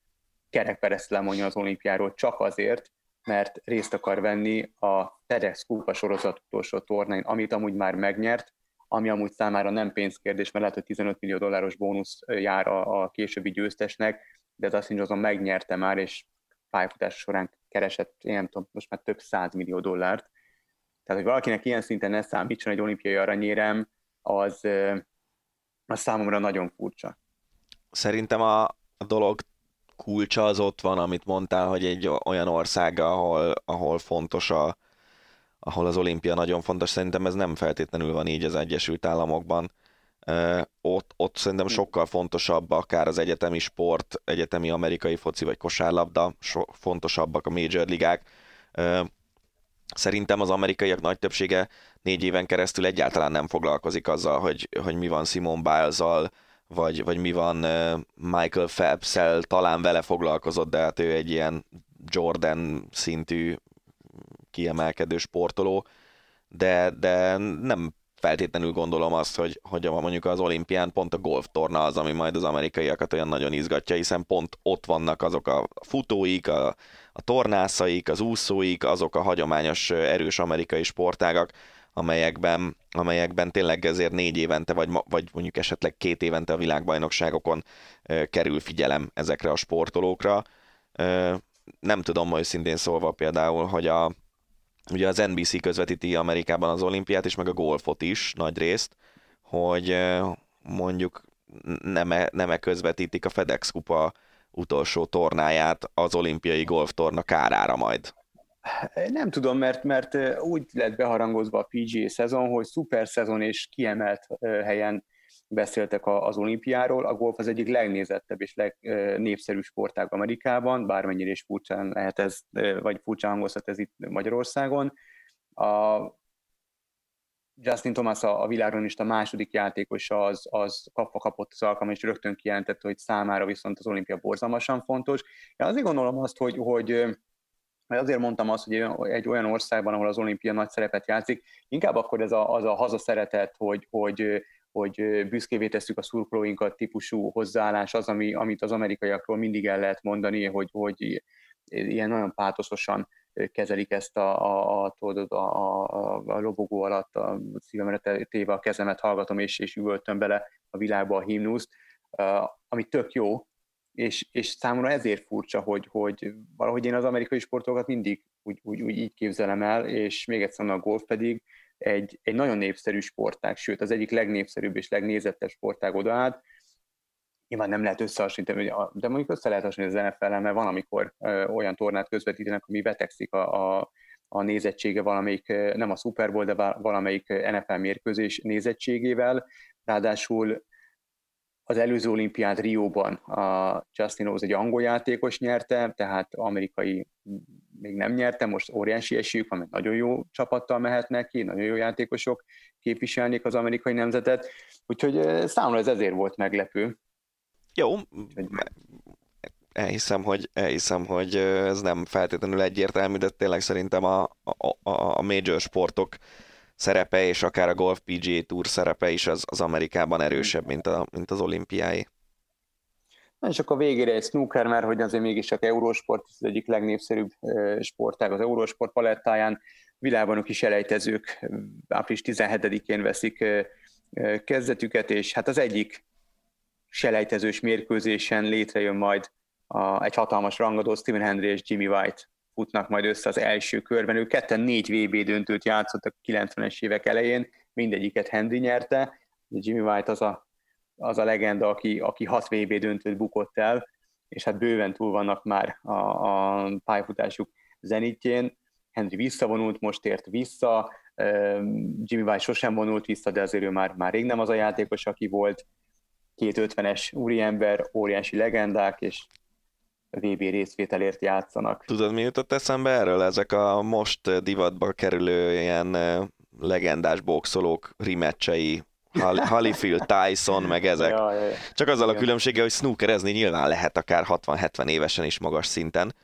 kerekpereszt lemondja az olimpiáról csak azért, mert részt akar venni a TEDx Kupa sorozat utolsó tornáin, amit amúgy már megnyert, ami amúgy számára nem pénzkérdés, mert lehet, hogy 15 millió dolláros bónusz jár a, a későbbi győztesnek, de Dustin Johnson megnyerte már, és pályafutás során keresett, én nem tudom, most már több száz millió dollárt. Tehát, hogy valakinek ilyen szinten ne számítson egy olimpiai aranyérem, az, az számomra nagyon furcsa. Szerintem a, a dolog kulcsa az ott van, amit mondtál, hogy egy olyan ország, ahol, ahol fontos a, ahol az olimpia nagyon fontos, szerintem ez nem feltétlenül van így az Egyesült Államokban. Ott, ott szerintem sokkal fontosabb akár az egyetemi sport, egyetemi amerikai foci vagy kosárlabda, so, fontosabbak a major ligák. Szerintem az amerikaiak nagy többsége négy éven keresztül egyáltalán nem foglalkozik azzal, hogy, hogy mi van Simon biles vagy, vagy mi van Michael phelps talán vele foglalkozott, de hát ő egy ilyen Jordan szintű kiemelkedő sportoló, de, de nem feltétlenül gondolom azt, hogy, hogy mondjuk az olimpián pont a golftorna az, ami majd az amerikaiakat olyan nagyon izgatja, hiszen pont ott vannak azok a futóik, a, a tornászaik, az úszóik, azok a hagyományos erős amerikai sportágak, amelyekben, amelyekben tényleg ezért négy évente, vagy, vagy mondjuk esetleg két évente a világbajnokságokon kerül figyelem ezekre a sportolókra. Nem tudom, hogy szintén szólva például, hogy a, ugye az NBC közvetíti Amerikában az olimpiát és meg a golfot is nagy részt, hogy mondjuk nem -e, nem -e közvetítik a FedEx kupa utolsó tornáját az olimpiai golftorna kárára majd. Nem tudom, mert, mert úgy lett beharangozva a PGA szezon, hogy szuper szezon és kiemelt helyen beszéltek az olimpiáról. A golf az egyik legnézettebb és legnépszerűbb sportág Amerikában, bármennyire is furcsán lehet ez, vagy furcsán hangozhat ez itt Magyarországon. A Justin Thomas a, a világon is a második játékos az, az kapva kapott az alkalmat, és rögtön kijelentette, hogy számára viszont az olimpia borzalmasan fontos. Én azért gondolom azt, hogy, hogy azért mondtam azt, hogy egy olyan országban, ahol az olimpia nagy szerepet játszik, inkább akkor ez a, az a hazaszeretet, hogy, hogy, hogy büszkévé tesszük a szurkolóinkat típusú hozzáállás, az, ami, amit az amerikaiakról mindig el lehet mondani, hogy, hogy ilyen nagyon pátoszosan kezelik ezt a, a, a, a, a, a lobogó alatt, a szívemre téve a kezemet hallgatom, és, és üvöltöm bele a világba a himnuszt, ami tök jó, és, és számomra ezért furcsa, hogy, hogy valahogy én az amerikai sportokat mindig úgy, úgy, úgy így képzelem el, és még egyszer a golf pedig egy, egy nagyon népszerű sportág, sőt az egyik legnépszerűbb és legnézettebb sportág odaállt. Nyilván nem lehet összehasonlítani, de mondjuk össze lehet hasonlítani az nfl mert van, amikor olyan tornát közvetítenek, ami betegszik a, a, a nézettsége valamelyik, nem a Super Bowl, de valamelyik NFL mérkőzés nézettségével. Ráadásul az előző olimpiát Rióban a Justin Rose egy angol játékos nyerte, tehát amerikai még nem nyerte, most óriási esélyük van, mert nagyon jó csapattal mehetnek ki, nagyon jó játékosok képviselnék az amerikai nemzetet, úgyhogy számomra ez ezért volt meglepő. Jó, elhiszem, hogy, elhiszem, hogy ez nem feltétlenül egyértelmű, de tényleg szerintem a, a, a major sportok szerepe, és akár a Golf PGA Tour szerepe is az, az Amerikában erősebb, mint, a, mint az olimpiái. Na és akkor végére egy snooker, mert hogy azért mégis csak Eurósport, az egyik legnépszerűbb sportág az Eurósport palettáján. Világbanok is elejtezők április 17-én veszik kezdetüket, és hát az egyik selejtezős mérkőzésen létrejön majd a, egy hatalmas rangadó Stephen Hendry és Jimmy White futnak majd össze az első körben. Ők ketten négy VB döntőt játszottak a 90-es évek elején, mindegyiket Henry nyerte. Jimmy White az a, az a legenda, aki, aki hat VB döntőt bukott el, és hát bőven túl vannak már a, a pályafutásuk zenitjén. Henry visszavonult, most ért vissza, Jimmy White sosem vonult vissza, de azért ő már, már rég nem az a játékos, aki volt. Két ötvenes úriember, óriási legendák, és VB részvételért játszanak. Tudod, mi jutott eszembe erről? Ezek a most divatba kerülő ilyen legendás boxolók rimeccsei, Holyfield, Tyson, meg ezek. Ja, ja, ja. Csak azzal a különbsége, hogy snookerezni nyilván lehet akár 60-70 évesen is magas szinten.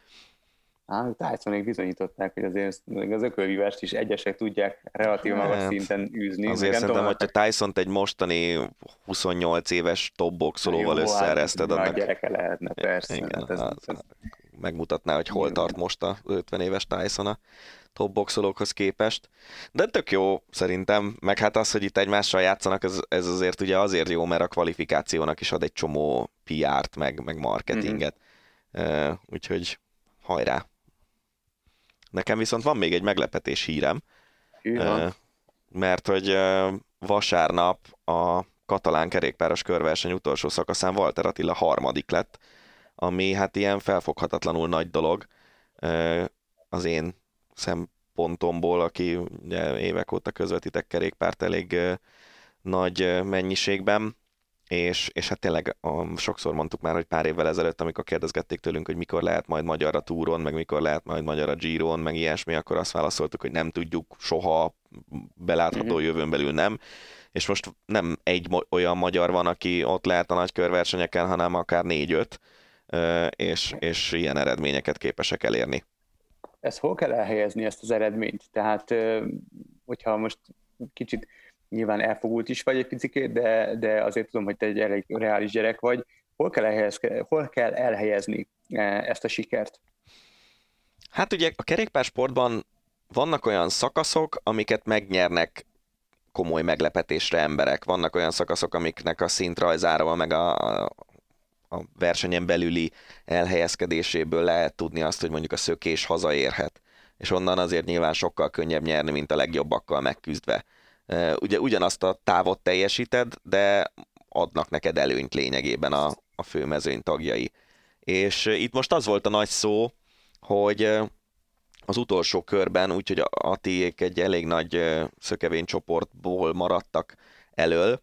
Á, Tysonék bizonyították, hogy azért az ökölvívást is egyesek tudják relatív magas hát, szinten űzni. Azért szerintem, hogy a tyson egy mostani 28 éves top boxolóval hát összeereszted. Annak... gyereke lehetne, persze. Igen, hát ez, az, ez... Megmutatná, hogy hol tart most a 50 éves Tyson a top boxolókhoz képest. De tök jó szerintem, meg hát az, hogy itt egymással játszanak, ez, ez azért ugye azért jó, mert a kvalifikációnak is ad egy csomó PR-t, meg, meg marketinget. Mm-hmm. Uh, úgyhogy hajrá! Nekem viszont van még egy meglepetés hírem, uh, mert hogy uh, vasárnap a katalán kerékpáros körverseny utolsó szakaszán Walter Attila harmadik lett, ami hát ilyen felfoghatatlanul nagy dolog az én szempontomból, aki ugye évek óta közvetítek kerékpárt elég nagy mennyiségben, és, és hát tényleg a, sokszor mondtuk már, hogy pár évvel ezelőtt, amikor kérdezgették tőlünk, hogy mikor lehet majd magyar a túron, meg mikor lehet majd magyar a Giron, meg ilyesmi, akkor azt válaszoltuk, hogy nem tudjuk, soha belátható mm-hmm. jövőn belül nem. És most nem egy olyan magyar van, aki ott lehet a nagy körversenyeken, hanem akár négy-öt, és, és ilyen eredményeket képesek elérni ez hol kell elhelyezni ezt az eredményt? Tehát, hogyha most kicsit nyilván elfogult is vagy egy picit, de, de azért tudom, hogy te egy elég reális gyerek vagy, hol kell, hol kell elhelyezni ezt a sikert? Hát ugye a kerékpársportban vannak olyan szakaszok, amiket megnyernek komoly meglepetésre emberek. Vannak olyan szakaszok, amiknek a szintrajzára, meg a, a versenyen belüli elhelyezkedéséből lehet tudni azt, hogy mondjuk a szökés hazaérhet, és onnan azért nyilván sokkal könnyebb nyerni, mint a legjobbakkal megküzdve. Ugye ugyanazt a távot teljesíted, de adnak neked előnyt lényegében a, a főmezőny tagjai. És itt most az volt a nagy szó, hogy az utolsó körben, úgyhogy Atiék egy elég nagy szökevény csoportból maradtak elől,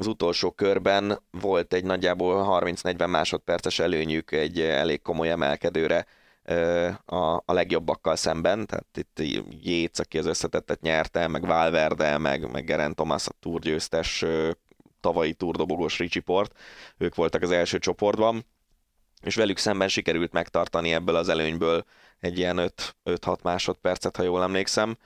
az utolsó körben volt egy nagyjából 30-40 másodperces előnyük egy elég komoly emelkedőre a, a legjobbakkal szemben, tehát itt Jéz, aki az összetettet nyerte, meg Valverde, meg, meg Geraint Thomas, a túrgyőztes tavalyi túrdobogós Ricsi Port, ők voltak az első csoportban, és velük szemben sikerült megtartani ebből az előnyből egy ilyen 5-6 másodpercet, ha jól emlékszem,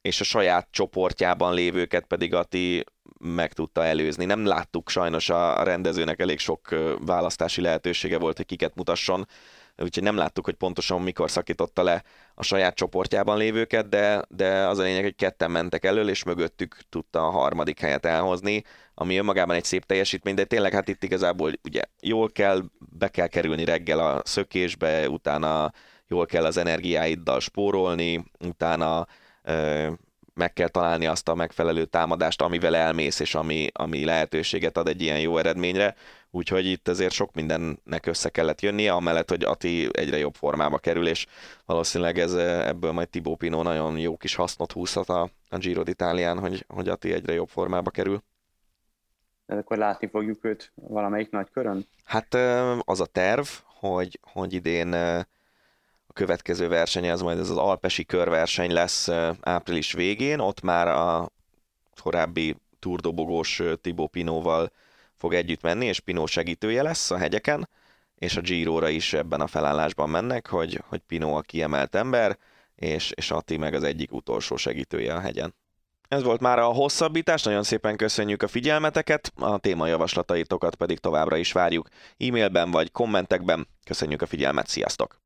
és a saját csoportjában lévőket pedig Ati meg tudta előzni. Nem láttuk sajnos a rendezőnek elég sok választási lehetősége volt, hogy kiket mutasson, úgyhogy nem láttuk, hogy pontosan mikor szakította le a saját csoportjában lévőket, de, de az a lényeg, hogy ketten mentek elől, és mögöttük tudta a harmadik helyet elhozni, ami önmagában egy szép teljesítmény, de tényleg hát itt igazából ugye jól kell, be kell kerülni reggel a szökésbe, utána jól kell az energiáiddal spórolni, utána meg kell találni azt a megfelelő támadást, amivel elmész, és ami, ami lehetőséget ad egy ilyen jó eredményre. Úgyhogy itt azért sok mindennek össze kellett jönnie, amellett, hogy Ati egyre jobb formába kerül, és valószínűleg ez, ebből majd Tibó Pino nagyon jó kis hasznot húzhat a, a Giro d'Italián, hogy, hogy Ati egyre jobb formába kerül. De akkor látni fogjuk őt valamelyik nagy körön? Hát az a terv, hogy, hogy idén következő verseny az majd ez az alpesi körverseny lesz április végén, ott már a korábbi túrdobogós Tibó Pinóval fog együtt menni, és Pinó segítője lesz a hegyeken, és a Giro-ra is ebben a felállásban mennek, hogy, hogy Pinó a kiemelt ember, és, és Ati meg az egyik utolsó segítője a hegyen. Ez volt már a hosszabbítás, nagyon szépen köszönjük a figyelmeteket, a témajavaslataitokat pedig továbbra is várjuk e-mailben vagy kommentekben. Köszönjük a figyelmet, sziasztok!